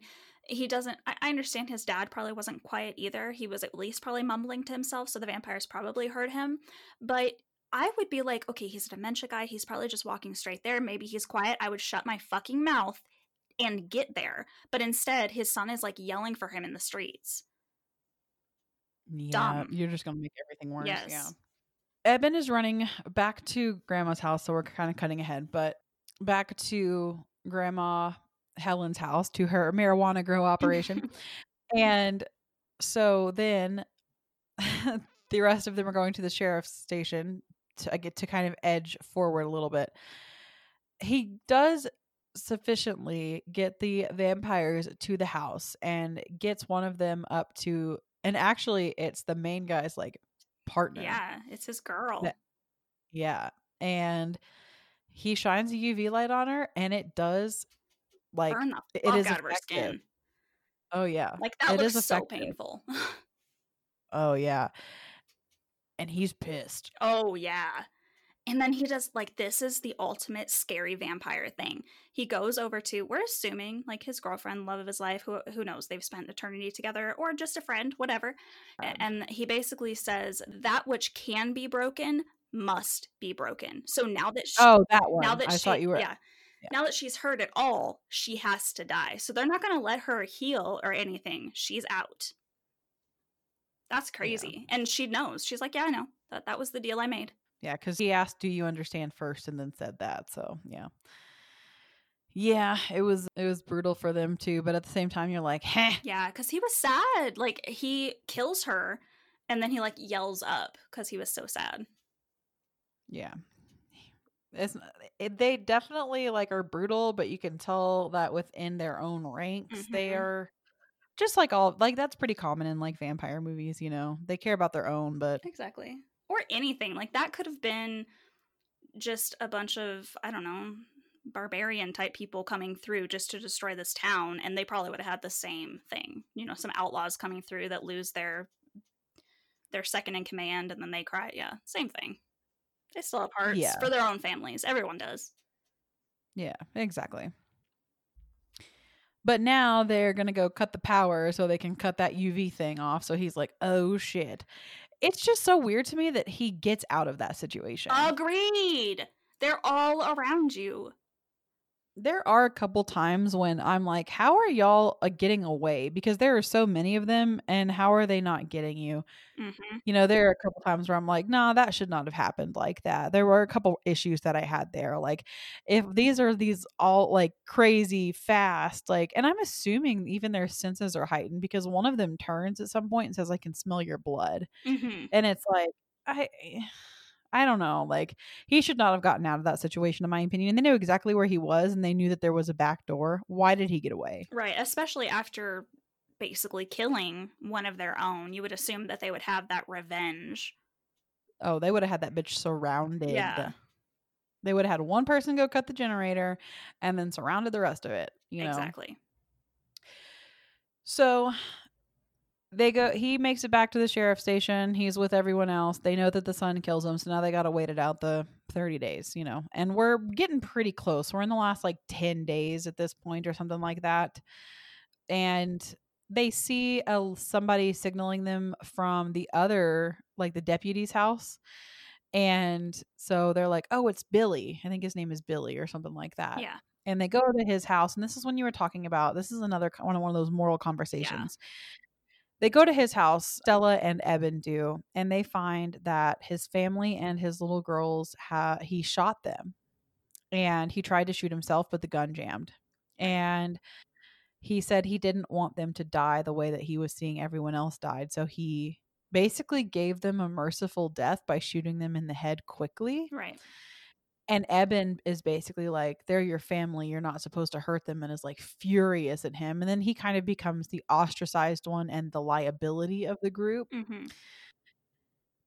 Speaker 2: he doesn't, I, I understand his dad probably wasn't quiet either. He was at least probably mumbling to himself, so the vampires probably heard him. But I would be like, okay, he's a dementia guy. He's probably just walking straight there. Maybe he's quiet. I would shut my fucking mouth and get there. But instead, his son is like yelling for him in the streets.
Speaker 1: Yeah,
Speaker 2: dumb.
Speaker 1: you're just going to make everything worse.
Speaker 2: Yes.
Speaker 1: Yeah. Eben is running back to grandma's house, so we're kind of cutting ahead, but back to grandma Helen's house to her marijuana grow operation. and so then the rest of them are going to the sheriff's station to get to kind of edge forward a little bit. He does sufficiently get the vampires to the house and gets one of them up to and actually it's the main guy's like partner.
Speaker 2: Yeah, it's his girl.
Speaker 1: That- Yeah. And he shines a UV light on her and it does like
Speaker 2: Burn the fuck
Speaker 1: is
Speaker 2: out of her skin.
Speaker 1: oh yeah.
Speaker 2: Like that
Speaker 1: It is
Speaker 2: looks so
Speaker 1: effective.
Speaker 2: painful.
Speaker 1: Oh yeah. And he's pissed.
Speaker 2: Oh yeah. And then he does like this is the ultimate scary vampire thing. He goes over to we're assuming like his girlfriend, love of his life, who who knows, they've spent eternity together or just a friend, whatever.
Speaker 1: Friend.
Speaker 2: And he basically says that which can be broken must be broken. So now that she,
Speaker 1: Oh, that one.
Speaker 2: now that
Speaker 1: I
Speaker 2: she
Speaker 1: thought you were
Speaker 2: yeah,
Speaker 1: yeah.
Speaker 2: now that she's hurt at all, she has to die. So they're not going to let her heal or anything. She's out. That's crazy. And she knows. She's like, "Yeah, I know. That that was the deal I made."
Speaker 1: Yeah, because he asked, "Do you understand?" first, and then said that. So yeah, yeah, it was it was brutal for them too. But at the same time, you're like, "Heh."
Speaker 2: Yeah, because he was sad. Like he kills her, And then he like yells up because he was so sad.
Speaker 1: Yeah. It's it, they definitely like are brutal, but you can tell that within their own ranks they
Speaker 2: Mhm.
Speaker 1: are just like all like that's pretty common in like vampire movies, you know. They care about their own, but
Speaker 2: Exactly. Or anything. Like that could have been just a bunch of, I don't know, barbarian type people coming through just to destroy this town and they probably would have had the same thing. You know, some outlaws coming through that lose their their second in command and then they cry. Yeah, same thing. They still have hearts
Speaker 1: Yeah.
Speaker 2: for their own families. Everyone does.
Speaker 1: yeah, exactly. But now they're going to go cut the power so they can cut that UV thing off. So he's like, "Oh shit." It's just so weird to me that he gets out of that situation.
Speaker 2: Agreed. They're all around you.
Speaker 1: There are a couple times when I'm like, how are y'all uh, getting away? Because there are so many of them, and how are they not getting you?
Speaker 2: hmm
Speaker 1: You know, there are a couple times where I'm like, nah, that should not have happened like that. There were a couple issues that I had there. Like, if these are these all like crazy fast, like, and I'm assuming even their senses are heightened because one of them turns at some point and says, I can smell your blood.
Speaker 2: hmm
Speaker 1: And it's like, I. I don't know. Like he should not have gotten out of that situation, in my opinion. And they knew exactly where he was, and they knew that there was a back door. Why did he get away?
Speaker 2: Right. Especially after basically killing one of their own. You would assume that they would have that revenge.
Speaker 1: Oh, they would have had that bitch surrounded.
Speaker 2: Yeah.
Speaker 1: They would have had one person go cut the generator, and then surrounded the rest of it. You know.
Speaker 2: Exactly.
Speaker 1: So they go he makes it back to the sheriff's station. He's with everyone else. They know that the sun kills him, so now they gotta wait it out the 30 days, you know. And we're getting pretty close. We're in the last like 10 days at this point or something like that. And they see a somebody signaling them from the other like the deputy's house. And so they're like, "Oh, it's Billy. I think his name is Billy or something like that."
Speaker 2: Yeah.
Speaker 1: and they go to his house and this is when you were talking about this is another one of one of those moral conversations they go to his house stella and eben do and they find that his family and his little girls ha- he shot them and he tried to shoot himself but the gun jammed and he said he didn't want them to die the way that he was seeing everyone else died so he basically gave them a merciful death by shooting them in the head quickly
Speaker 2: Right.
Speaker 1: And Eben is basically like, they're your family. You're not supposed to hurt them, and is like furious at him. And then he kind of becomes the ostracized one and the liability of the group
Speaker 2: hmm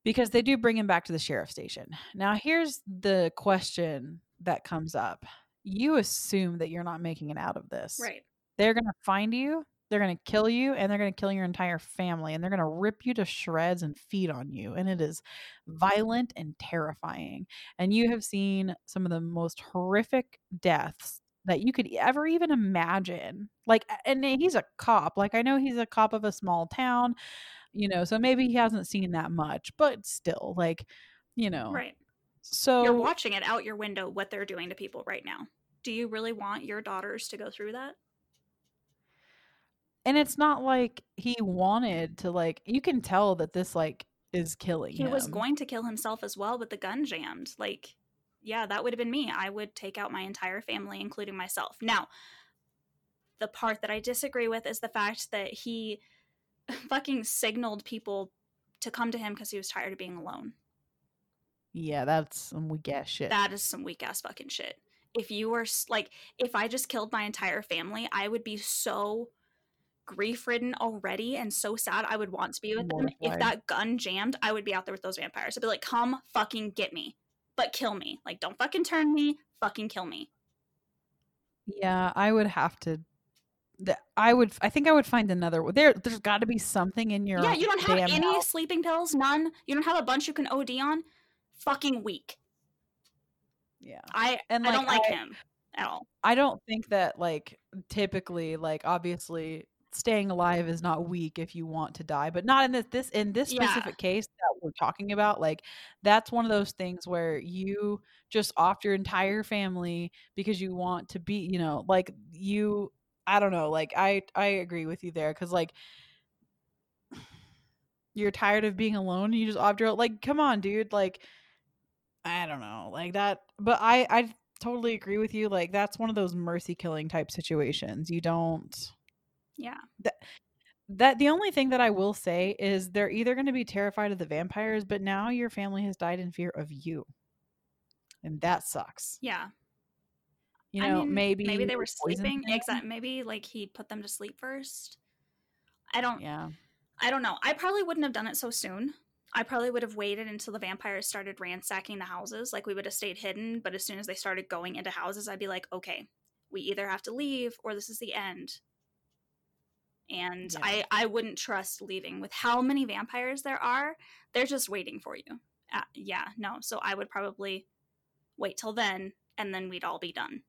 Speaker 1: because they do bring him back to the sheriff station. Now, here's the question that comes up you assume that you're not making it out of this.
Speaker 2: Right.
Speaker 1: They're going to find you, they're going to kill you, and they're going to kill your entire family, and they're going to rip you to shreds and feed on you. And it is violent and terrifying. And you have seen some of the most horrific deaths that you could ever even imagine. Like, and he's a cop. Like, I know he's a cop of a small town, you know, so maybe he hasn't seen that much, but still, like, you know.
Speaker 2: Right.
Speaker 1: So
Speaker 2: You're watching it out your window what they're doing to people right now. Do you really want your daughters to go through that?
Speaker 1: And it's not like he mm-hmm. wanted to like you can tell that this like is killing you.
Speaker 2: He
Speaker 1: him.
Speaker 2: was going to kill himself as well, but the gun jammed. Like, yeah, that would have been me. I would take out my entire family, including myself. Now, the part that I disagree with is the fact that he fucking signaled people to come to him because he was tired of being alone.
Speaker 1: yeah that's some weak ass shit
Speaker 2: That is some weak ass fucking shit. If you were like, if I just killed my entire family, I would be so grief ridden already and so sad. I would want to be with them. If that gun jammed, I would be out there with those vampires. I'd be like, come fucking get me, but kill me. Like, don't fucking turn me, fucking kill me.
Speaker 1: yeah i would have to th- i would i think i would find another there there's got to be something in your
Speaker 2: yeah, you don't have any
Speaker 1: house.
Speaker 2: sleeping pills, none. You don't have a bunch you can OD on. Fucking weak.
Speaker 1: yeah
Speaker 2: I
Speaker 1: And,
Speaker 2: I
Speaker 1: like,
Speaker 2: don't like
Speaker 1: I-
Speaker 2: him at all.
Speaker 1: i don't think that like typically like obviously staying alive is not weak if you want to die but not in this this in this
Speaker 2: Yeah.
Speaker 1: specific case that we're talking about like that's one of those things where you just off your entire family because you want to be you know like you i don't know like i i agree with you there because like you're tired of being alone and you just opt your like come on dude like i don't know like that but i i totally agree with you like that's one of those mercy killing type situations you don't
Speaker 2: Yeah.
Speaker 1: that the only thing that I will say is they're either going to be terrified of the vampires, but now your family has died in fear of you, and that sucks.
Speaker 2: Yeah.
Speaker 1: You
Speaker 2: I
Speaker 1: know,
Speaker 2: mean,
Speaker 1: maybe
Speaker 2: maybe they were sleeping. Exactly. Maybe like he put them to sleep first. I don't.
Speaker 1: Yeah,
Speaker 2: I don't know. I probably wouldn't have done it so soon. I probably would have waited until the vampires started ransacking the houses. Like we would have stayed hidden, but as soon as they started going into houses, I'd be like, okay, we either have to leave or this is the end. And
Speaker 1: Yeah.
Speaker 2: I I wouldn't trust leaving with how many vampires there are. They're just waiting for you. Uh, yeah, no. So I would probably wait till then, and then we'd all be done.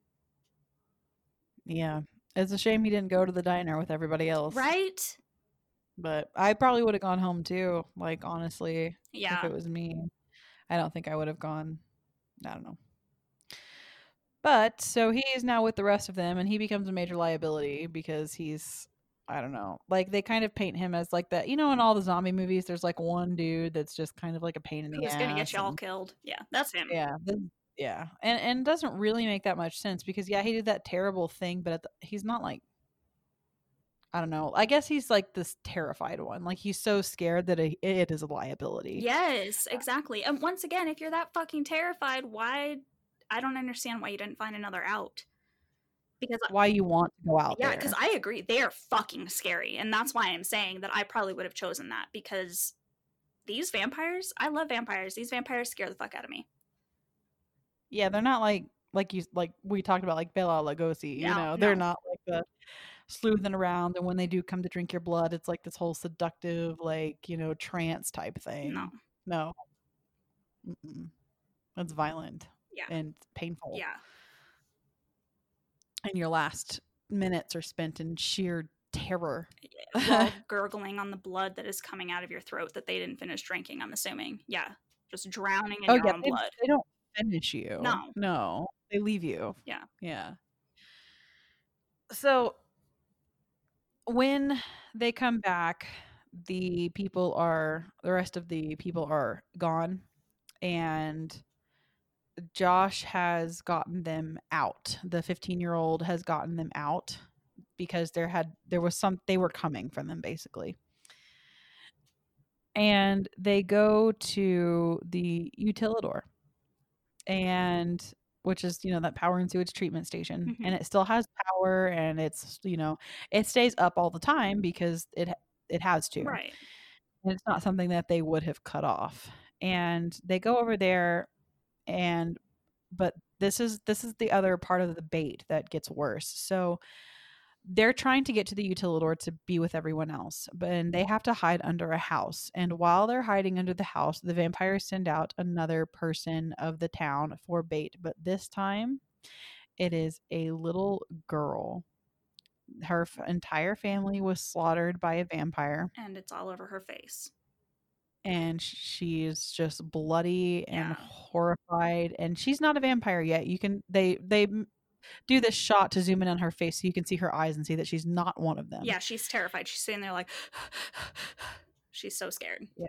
Speaker 1: yeah. It's a shame he didn't go to the diner with everybody else,
Speaker 2: Right?
Speaker 1: But I probably would have gone home too. Like honestly,
Speaker 2: yeah.
Speaker 1: if it was me, I don't think I would have gone. I don't know. But so he is now with the rest of them, and he becomes a major liability because he's. I don't know. Like they kind of paint him as like that. You know, in all the zombie movies, there's like one dude that's just kind of like a pain in the
Speaker 2: Who's
Speaker 1: ass.
Speaker 2: gonna get you all
Speaker 1: and-
Speaker 2: killed? Yeah, that's him.
Speaker 1: Yeah, this- yeah, and and it doesn't really make that much sense because yeah, he did that terrible thing, but at the, he's not like I don't know. I guess he's like this terrified one. Like he's so scared that it, it is a liability.
Speaker 2: Yes, exactly. And once again, if you're that fucking terrified, why? I don't understand why you didn't find another out. Because
Speaker 1: Why you want to go out
Speaker 2: yeah, because I agree, they are fucking scary, and that's why I'm saying that I probably would have chosen that because these vampires, I love vampires. These vampires scare the fuck out of me.
Speaker 1: yeah, they're not like like you like we talked about like Bela Lugosi. You
Speaker 2: No,
Speaker 1: know, they're
Speaker 2: no.
Speaker 1: not like the sleuthing around, and when they do come to drink your blood, it's like this whole seductive, like you know, trance type thing.
Speaker 2: No,
Speaker 1: no, Mm-mm. that's violent
Speaker 2: yeah,
Speaker 1: and painful.
Speaker 2: yeah,
Speaker 1: and your last minutes are spent in sheer terror.
Speaker 2: while gurgling on the blood that is coming out of your throat that they didn't finish drinking. I'm assuming, yeah, just drowning in
Speaker 1: oh
Speaker 2: your
Speaker 1: yeah,
Speaker 2: own
Speaker 1: they,
Speaker 2: blood.
Speaker 1: they don't finish you.
Speaker 2: No.
Speaker 1: no, they leave you.
Speaker 2: Yeah.
Speaker 1: yeah. So when they come back, the people are the rest of the people are gone, and Josh has gotten them out. The 15 year old has gotten them out because there had there was some they were coming from them basically. And they go to the utilidor. And which is, you know, that power and sewage treatment station.
Speaker 2: Mhm.
Speaker 1: And it still has power and it's, you know, it stays up all the time because it it has to
Speaker 2: Right.
Speaker 1: and it's not something that they would have cut off and they go over there and but this is this is the other part of the bait that gets worse so they're trying to get to the utilidor to be with everyone else but and they have to hide under a house and while they're hiding under the house the vampires send out another person of the town for bait but this time it is a little girl her f- entire family was slaughtered by a vampire
Speaker 2: And it's all over her face.
Speaker 1: And she's just bloody and
Speaker 2: Yeah.
Speaker 1: horrified and she's not a vampire yet you can they they do this shot to zoom in on her face so you can see her eyes and see that she's not one of them
Speaker 2: Yeah, she's terrified. She's sitting there like, she's so scared. Yeah.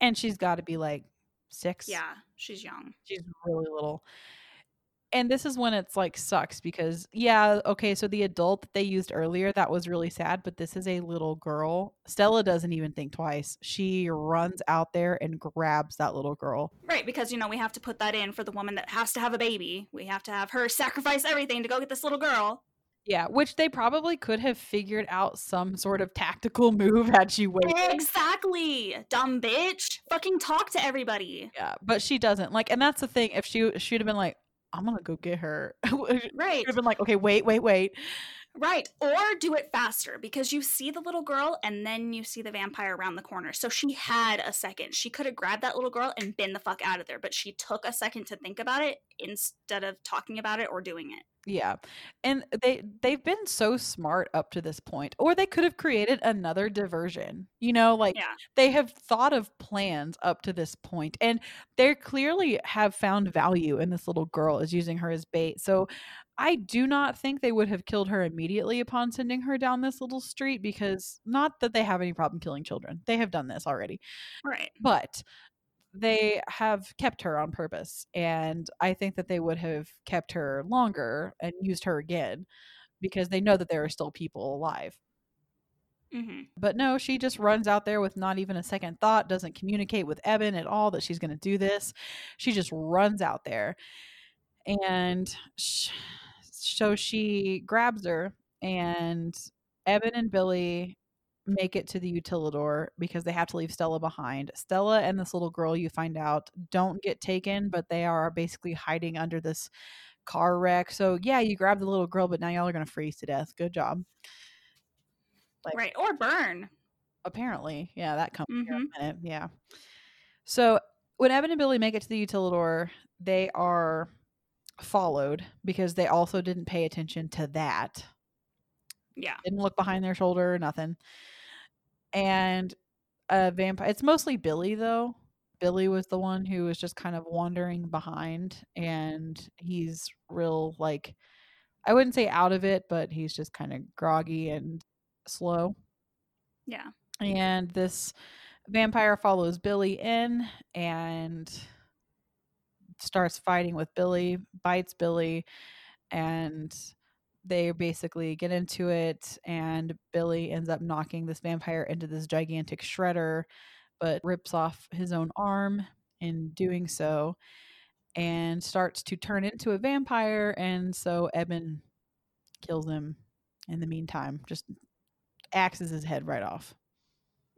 Speaker 1: And she's got to be like six
Speaker 2: Yeah, she's young.
Speaker 1: she's really little and this is when it's like sucks because yeah okay so the adult that they used earlier that was really sad but this is a little girl stella doesn't even think twice she runs out there and grabs that little girl
Speaker 2: Right, because you know we have to put that in for the woman that has to have a baby. We have to have her sacrifice everything to go get this little girl.
Speaker 1: Yeah, which they probably could have figured out some sort of tactical move had she waited.
Speaker 2: Exactly, dumb bitch. Fucking talk to everybody.
Speaker 1: Yeah, but she doesn't. Like, and that's the thing. If she she'd have been like, "I'm gonna go get her,"
Speaker 2: Right,
Speaker 1: have been like, "Okay, wait, wait, wait."
Speaker 2: Right. Or do it faster because you see the little girl and then you see the vampire around the corner. So she had a second. She could have grabbed that little girl and been the fuck out of there, but she took a second to think about it instead of talking about it or doing it.
Speaker 1: Yeah, and they they've been so smart up to this point, or they could have created another diversion. You know, like
Speaker 2: Yeah.
Speaker 1: they have thought of plans up to this point, and they clearly have found value in this little girl as using her as bait. So. I do not think they would have killed her immediately upon sending her down this little street because not that they have any problem killing children. They have done this already.
Speaker 2: Right.
Speaker 1: But they have kept her on purpose. And I think that they would have kept her longer and used her again because they know that there are still people alive.
Speaker 2: hmm
Speaker 1: But no, she just runs out there with not even a second thought, doesn't communicate with Eben at all that she's going to do this. She just runs out there. And sh- so she grabs her, and Eben and Billy make it to the utilidor because they have to leave Stella behind. Stella and this little girl, you find out, don't get taken, but they are basically hiding under this car wreck. So, yeah, you grab the little girl, but now y'all are going to freeze to death. Good job. Like-
Speaker 2: Right. Or burn.
Speaker 1: apparently yeah that comes here in
Speaker 2: Mhm.
Speaker 1: a minute yeah so when eben and billy make it to the utilidor they are followed because they also didn't pay attention to that
Speaker 2: Yeah.
Speaker 1: didn't look behind their shoulder or nothing and a vampire it's mostly billy though billy was the one who was just kind of wandering behind and he's real like i wouldn't say out of it but he's just kind of groggy and slow
Speaker 2: Yeah.
Speaker 1: and this vampire follows Billy in and starts fighting with Billy, bites Billy, and they basically get into it. And Billy ends up knocking this vampire into this gigantic shredder, but rips off his own arm in doing so and starts to turn into a vampire. And so Eben kills him in the meantime, just axes his head right off.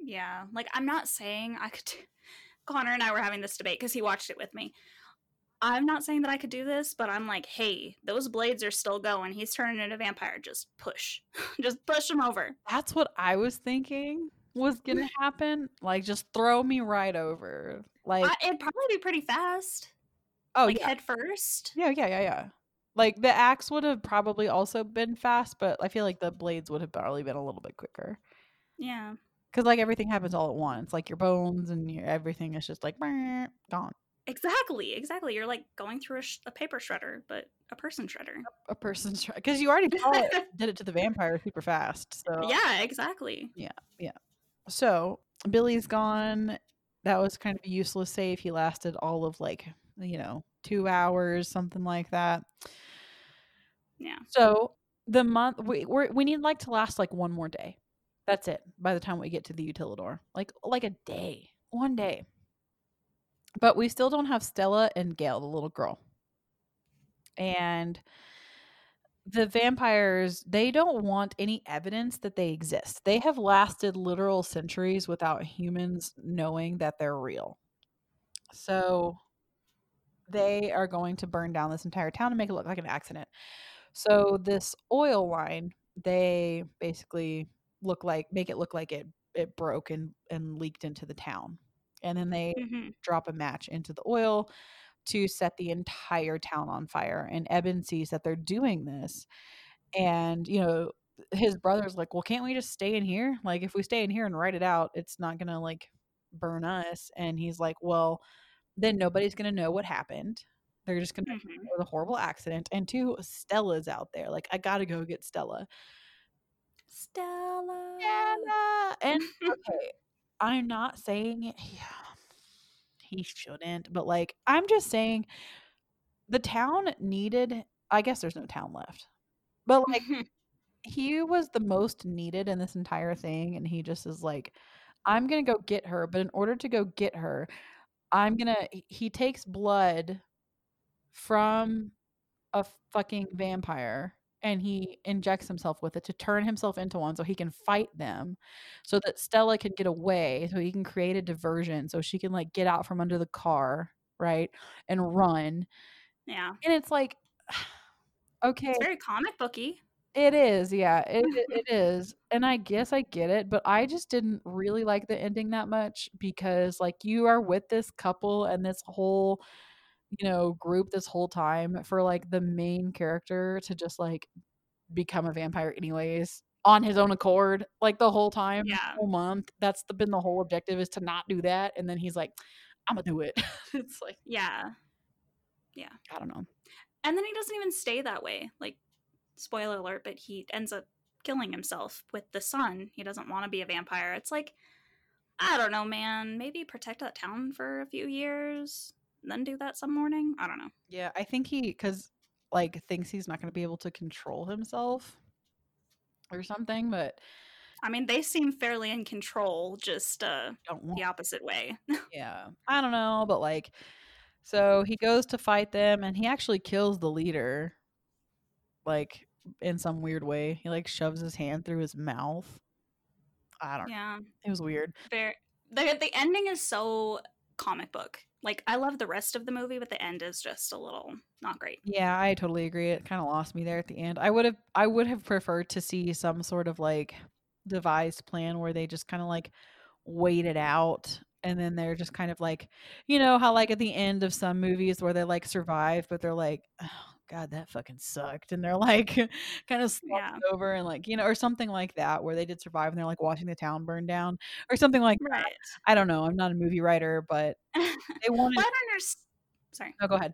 Speaker 2: Yeah. Like, I'm not saying I could. Connor and I were having this debate because he watched it with me. I'm not saying that I could do this, but I'm like, hey, those blades are still going. He's turning into a vampire. Just push. just push him over.
Speaker 1: That's what I was thinking was gonna happen. Like, just throw me right over. Like,
Speaker 2: I, it'd probably be pretty fast.
Speaker 1: oh
Speaker 2: like,
Speaker 1: yeah,
Speaker 2: head first.
Speaker 1: yeah, yeah, yeah, yeah. Like the axe would have probably also been fast, but I feel like the blades would have probably been a little bit quicker.
Speaker 2: Yeah.
Speaker 1: Because like everything happens all at once. Like your bones and your everything is just like gone.
Speaker 2: Exactly. Exactly. You're like going through a, sh- a paper shredder, but a person shredder.
Speaker 1: A person's because you already it, did it to the vampire super fast. So
Speaker 2: Yeah, exactly. Yeah, yeah.
Speaker 1: So Billy's gone. That was kind of a useless save. He lasted all of like, you know, two hours, something like that.
Speaker 2: Yeah.
Speaker 1: So the month we we're, we need like to last like one more day. That's it. By the time we get to the utilidor, like like a day, one day. But we still don't have Stella and Gail, the little girl. And the vampires, they don't want any evidence that they exist. They have lasted literal centuries without humans knowing that they're real. So they are going to burn down this entire town and make it look like an accident. So this oil line, they basically look like make it look like it it broke and and leaked into the town. And then they
Speaker 2: hmm
Speaker 1: drop a match into the oil to set the entire town on fire. And Eben sees that they're doing this. And, you know, his brother's like, well, can't we just stay in here? Like, if we stay in here and write it out, it's not going to like burn us. And he's like, well, then nobody's going to know what happened. They're just going to
Speaker 2: hmm
Speaker 1: know the horrible accident. And two, Stella's out there. Like, I got to go get Stella.
Speaker 2: Stella.
Speaker 1: Stella. And okay, I'm not saying he, um, he shouldn't, but like I'm just saying the town needed I guess there's no town left. But like he was the most needed in this entire thing and he just is like I'm going to go get her, but in order to go get her, I'm going to he takes blood from a fucking vampire and he injects himself with it to turn himself into one so he can fight them so that Stella can get away so he can create a diversion so she can like get out from under the car right and run
Speaker 2: yeah.
Speaker 1: and it's like okay
Speaker 2: It's very comic booky.
Speaker 1: it is yeah it, it, it is and i guess i get it but i just didn't really like the ending that much because like you are with this couple and this whole you know group this whole time for like the main character to just like become a vampire anyways on his own accord like the whole time
Speaker 2: Yeah.
Speaker 1: whole month that's the, been the whole objective is to not do that and then he's like i'm gonna do it it's like
Speaker 2: Yeah. Yeah.
Speaker 1: i don't know
Speaker 2: And then he doesn't even stay that way. Like, spoiler alert, but he ends up killing himself with the sun. He doesn't want to be a vampire. It's like, I don't know, man. Maybe protect that town for a few years, then do that some morning. I don't know.
Speaker 1: Yeah, I think he because like thinks he's not going to be able to control himself or something. But
Speaker 2: I mean, they seem fairly in control, just uh, the opposite way.
Speaker 1: Yeah. I don't know, but like so he goes to fight them and he actually kills the leader like in some weird way. He like shoves his hand through his mouth. I don't know.
Speaker 2: yeah,
Speaker 1: It was weird.
Speaker 2: very. The the ending is so comic book. Like I love the rest of the movie, but the end is just a little not great.
Speaker 1: Yeah, I totally agree. It kind of lost me there at the end. I would have I would have preferred to see some sort of like devised plan where they just kind of like wait it out and then they're just kind of like you know how like at the end of some movies where they like survive but they're like god that fucking sucked and they're like kind of slumped
Speaker 2: Yeah.
Speaker 1: over and like you know or something like that where they did survive and they're like watching the town burn down or something like that.
Speaker 2: Right.
Speaker 1: I don't know. I'm not a movie writer, but they
Speaker 2: well,
Speaker 1: wanted
Speaker 2: I don't understand. Sorry.
Speaker 1: Oh, go ahead.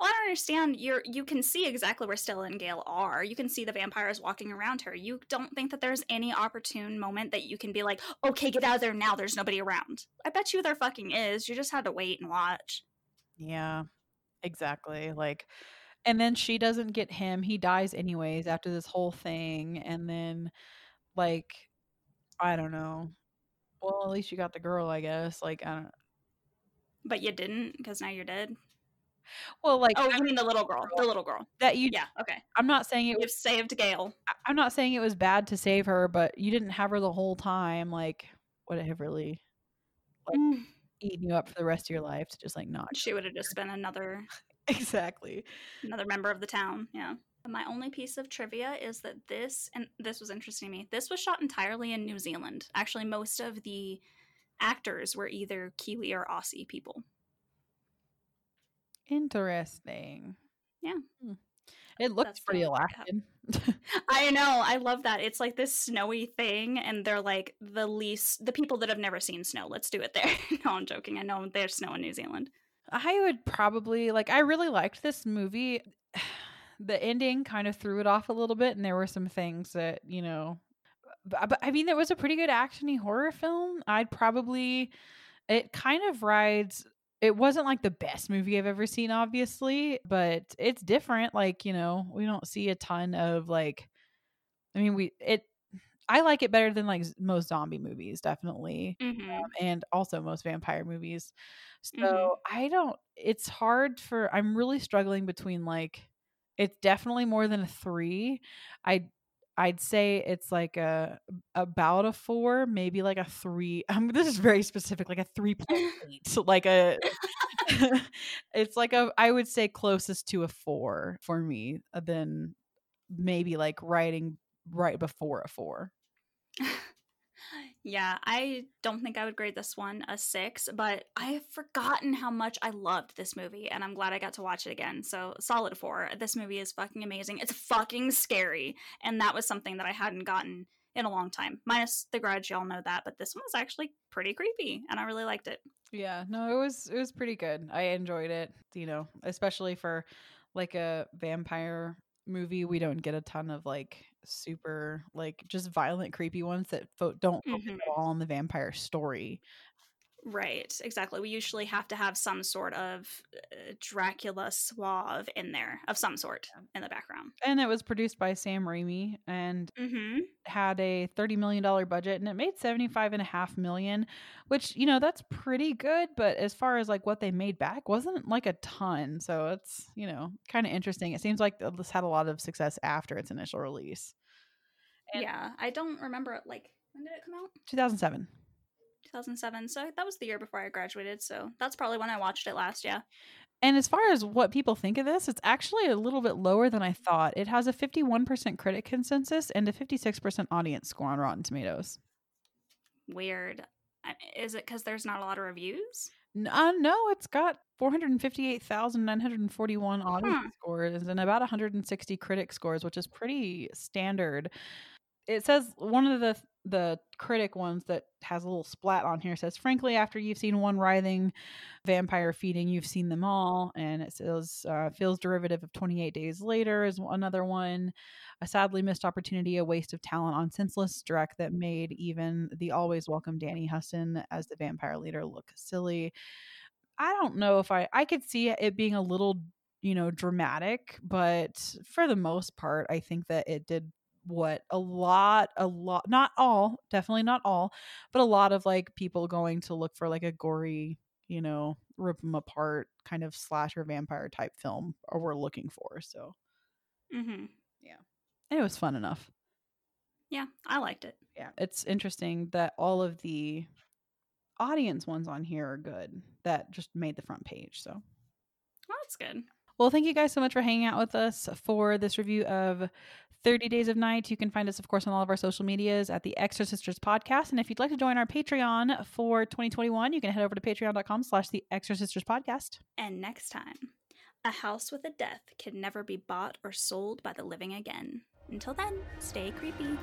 Speaker 2: Well, I don't understand. You're you can see exactly where Stella and Gail are. You can see the vampires walking around her. You don't think that there's any opportune moment that you can be like, okay, get out of there now. There's nobody around. I bet you there fucking is. You just had to wait and watch.
Speaker 1: Yeah, exactly. Like, and then she doesn't get him. He dies anyways after this whole thing. And then, like, I don't know. Well, at least you got the girl, I guess. Like, I don't.
Speaker 2: But you didn't because now you're dead.
Speaker 1: Well, like
Speaker 2: Oh, you mean the little girl? The little girl.
Speaker 1: that you.
Speaker 2: Yeah. Okay.
Speaker 1: I'm not saying it
Speaker 2: You've
Speaker 1: was.
Speaker 2: saved Gail.
Speaker 1: I- I'm not saying it was bad to save her, but you didn't have her the whole time. Like, would it have really Like-
Speaker 2: Mm,
Speaker 1: eaten you up for the rest of your life to just like not?
Speaker 2: She would have just been another
Speaker 1: Exactly.
Speaker 2: another member of the town. Yeah. My only piece of trivia is that this, and this was interesting to me, this was shot entirely in New Zealand. Actually, most of the actors were either Kiwi or Aussie people.
Speaker 1: Interesting.
Speaker 2: Yeah.
Speaker 1: Hmm. It looks
Speaker 2: That's
Speaker 1: pretty
Speaker 2: the only thing I
Speaker 1: Alaskan.
Speaker 2: I know, I love that. It's like this snowy thing, and they're like the least, the people that have never seen snow. Let's do it there. no, I'm joking. I know there's snow in New Zealand.
Speaker 1: I would probably like I really liked this movie. The ending kind of threw it off a little bit and there were some things that, you know, but, uh, but I mean it was a pretty good actiony horror film. I'd probably it kind of rides it wasn't like the best movie I've ever seen obviously, but it's different like, you know, we don't see a ton of like I mean we it I like it better than like most zombie movies definitely
Speaker 2: hmm
Speaker 1: um, and also most vampire movies. So
Speaker 2: Mhm.
Speaker 1: I don't. It's hard for. I'm really struggling between like. It's definitely more than a three. I. I'd say it's like a about a four, maybe like a three. Um, this is very specific, like a three point eight. So like a, it's like a. I would say closest to a four for me uh, than maybe like writing right before a four.
Speaker 2: yeah, I don't think I would grade this one a six, but I've forgotten how much I loved this movie, and I'm glad I got to watch it again. So, solid four. This movie is fucking amazing. It's fucking scary, and that was something that I hadn't gotten in a long time. Minus The Grudge, y'all know that, but this one was actually pretty creepy, and I really liked it.
Speaker 1: Yeah, no, it was it was pretty good. I enjoyed it, you know, especially for like a vampire movie. We don't get a ton of like super like just violent creepy ones that fo- don't focus
Speaker 2: Mhm.
Speaker 1: at all on the vampire story.
Speaker 2: Right, exactly. We usually have to have some sort of uh, Dracula suave in there, of some sort, in the background.
Speaker 1: And it was produced by Sam Raimi and
Speaker 2: Mm-hmm.
Speaker 1: had a 30 million dollar budget and it made 75 and a half million, which, you know, that's pretty good, but as far as like what they made back wasn't like a ton. So it's, you know, kind of interesting. It seems like this had a lot of success after its initial release. And-
Speaker 2: Yeah, I don't remember. Like, when did it come out?
Speaker 1: 2007.
Speaker 2: 2007. So that was the year before I graduated. So that's probably when I watched it last. Yeah.
Speaker 1: And as far as what people think of this, it's actually a little bit lower than I thought. It has a 51% critic consensus and a 56% audience score on Rotten Tomatoes.
Speaker 2: Weird. Is it because there's not a lot of reviews?
Speaker 1: Uh, no, it's got 458,941 audience
Speaker 2: Huh.
Speaker 1: scores and about 160 critic scores, which is pretty standard. It says one of the the critic ones that has a little splat on here says, "Frankly, after you've seen one writhing vampire feeding, you've seen them all." And it says, uh, "Feels derivative of 28 Days Later" is another one. A sadly missed opportunity, a waste of talent on senseless direct that made even the always welcome Danny Huston as the vampire leader look silly. I don't know if I I could see it being a little, you know, dramatic, but for the most part, I think that it did what a lot a lot not all definitely not all but a lot of like people going to look for like a gory you know rip them apart kind of slasher vampire type film or we're looking for so
Speaker 2: Mm-hmm.
Speaker 1: yeah it was fun enough
Speaker 2: Yeah, I liked it.
Speaker 1: yeah it's interesting that all of the audience ones on here are good that just made the front page so
Speaker 2: Well, that's good.
Speaker 1: Well, thank you guys so much for hanging out with us for this review of 30 Days of Night. You can find us, of course, on all of our social medias at the Extra Sisters Podcast. And if you'd like to join our Patreon for 2021, you can head over to patreon.com slash the Extra Sisters Podcast.
Speaker 2: And next time, a house with a death can never be bought or sold by the living again. Until then, stay creepy.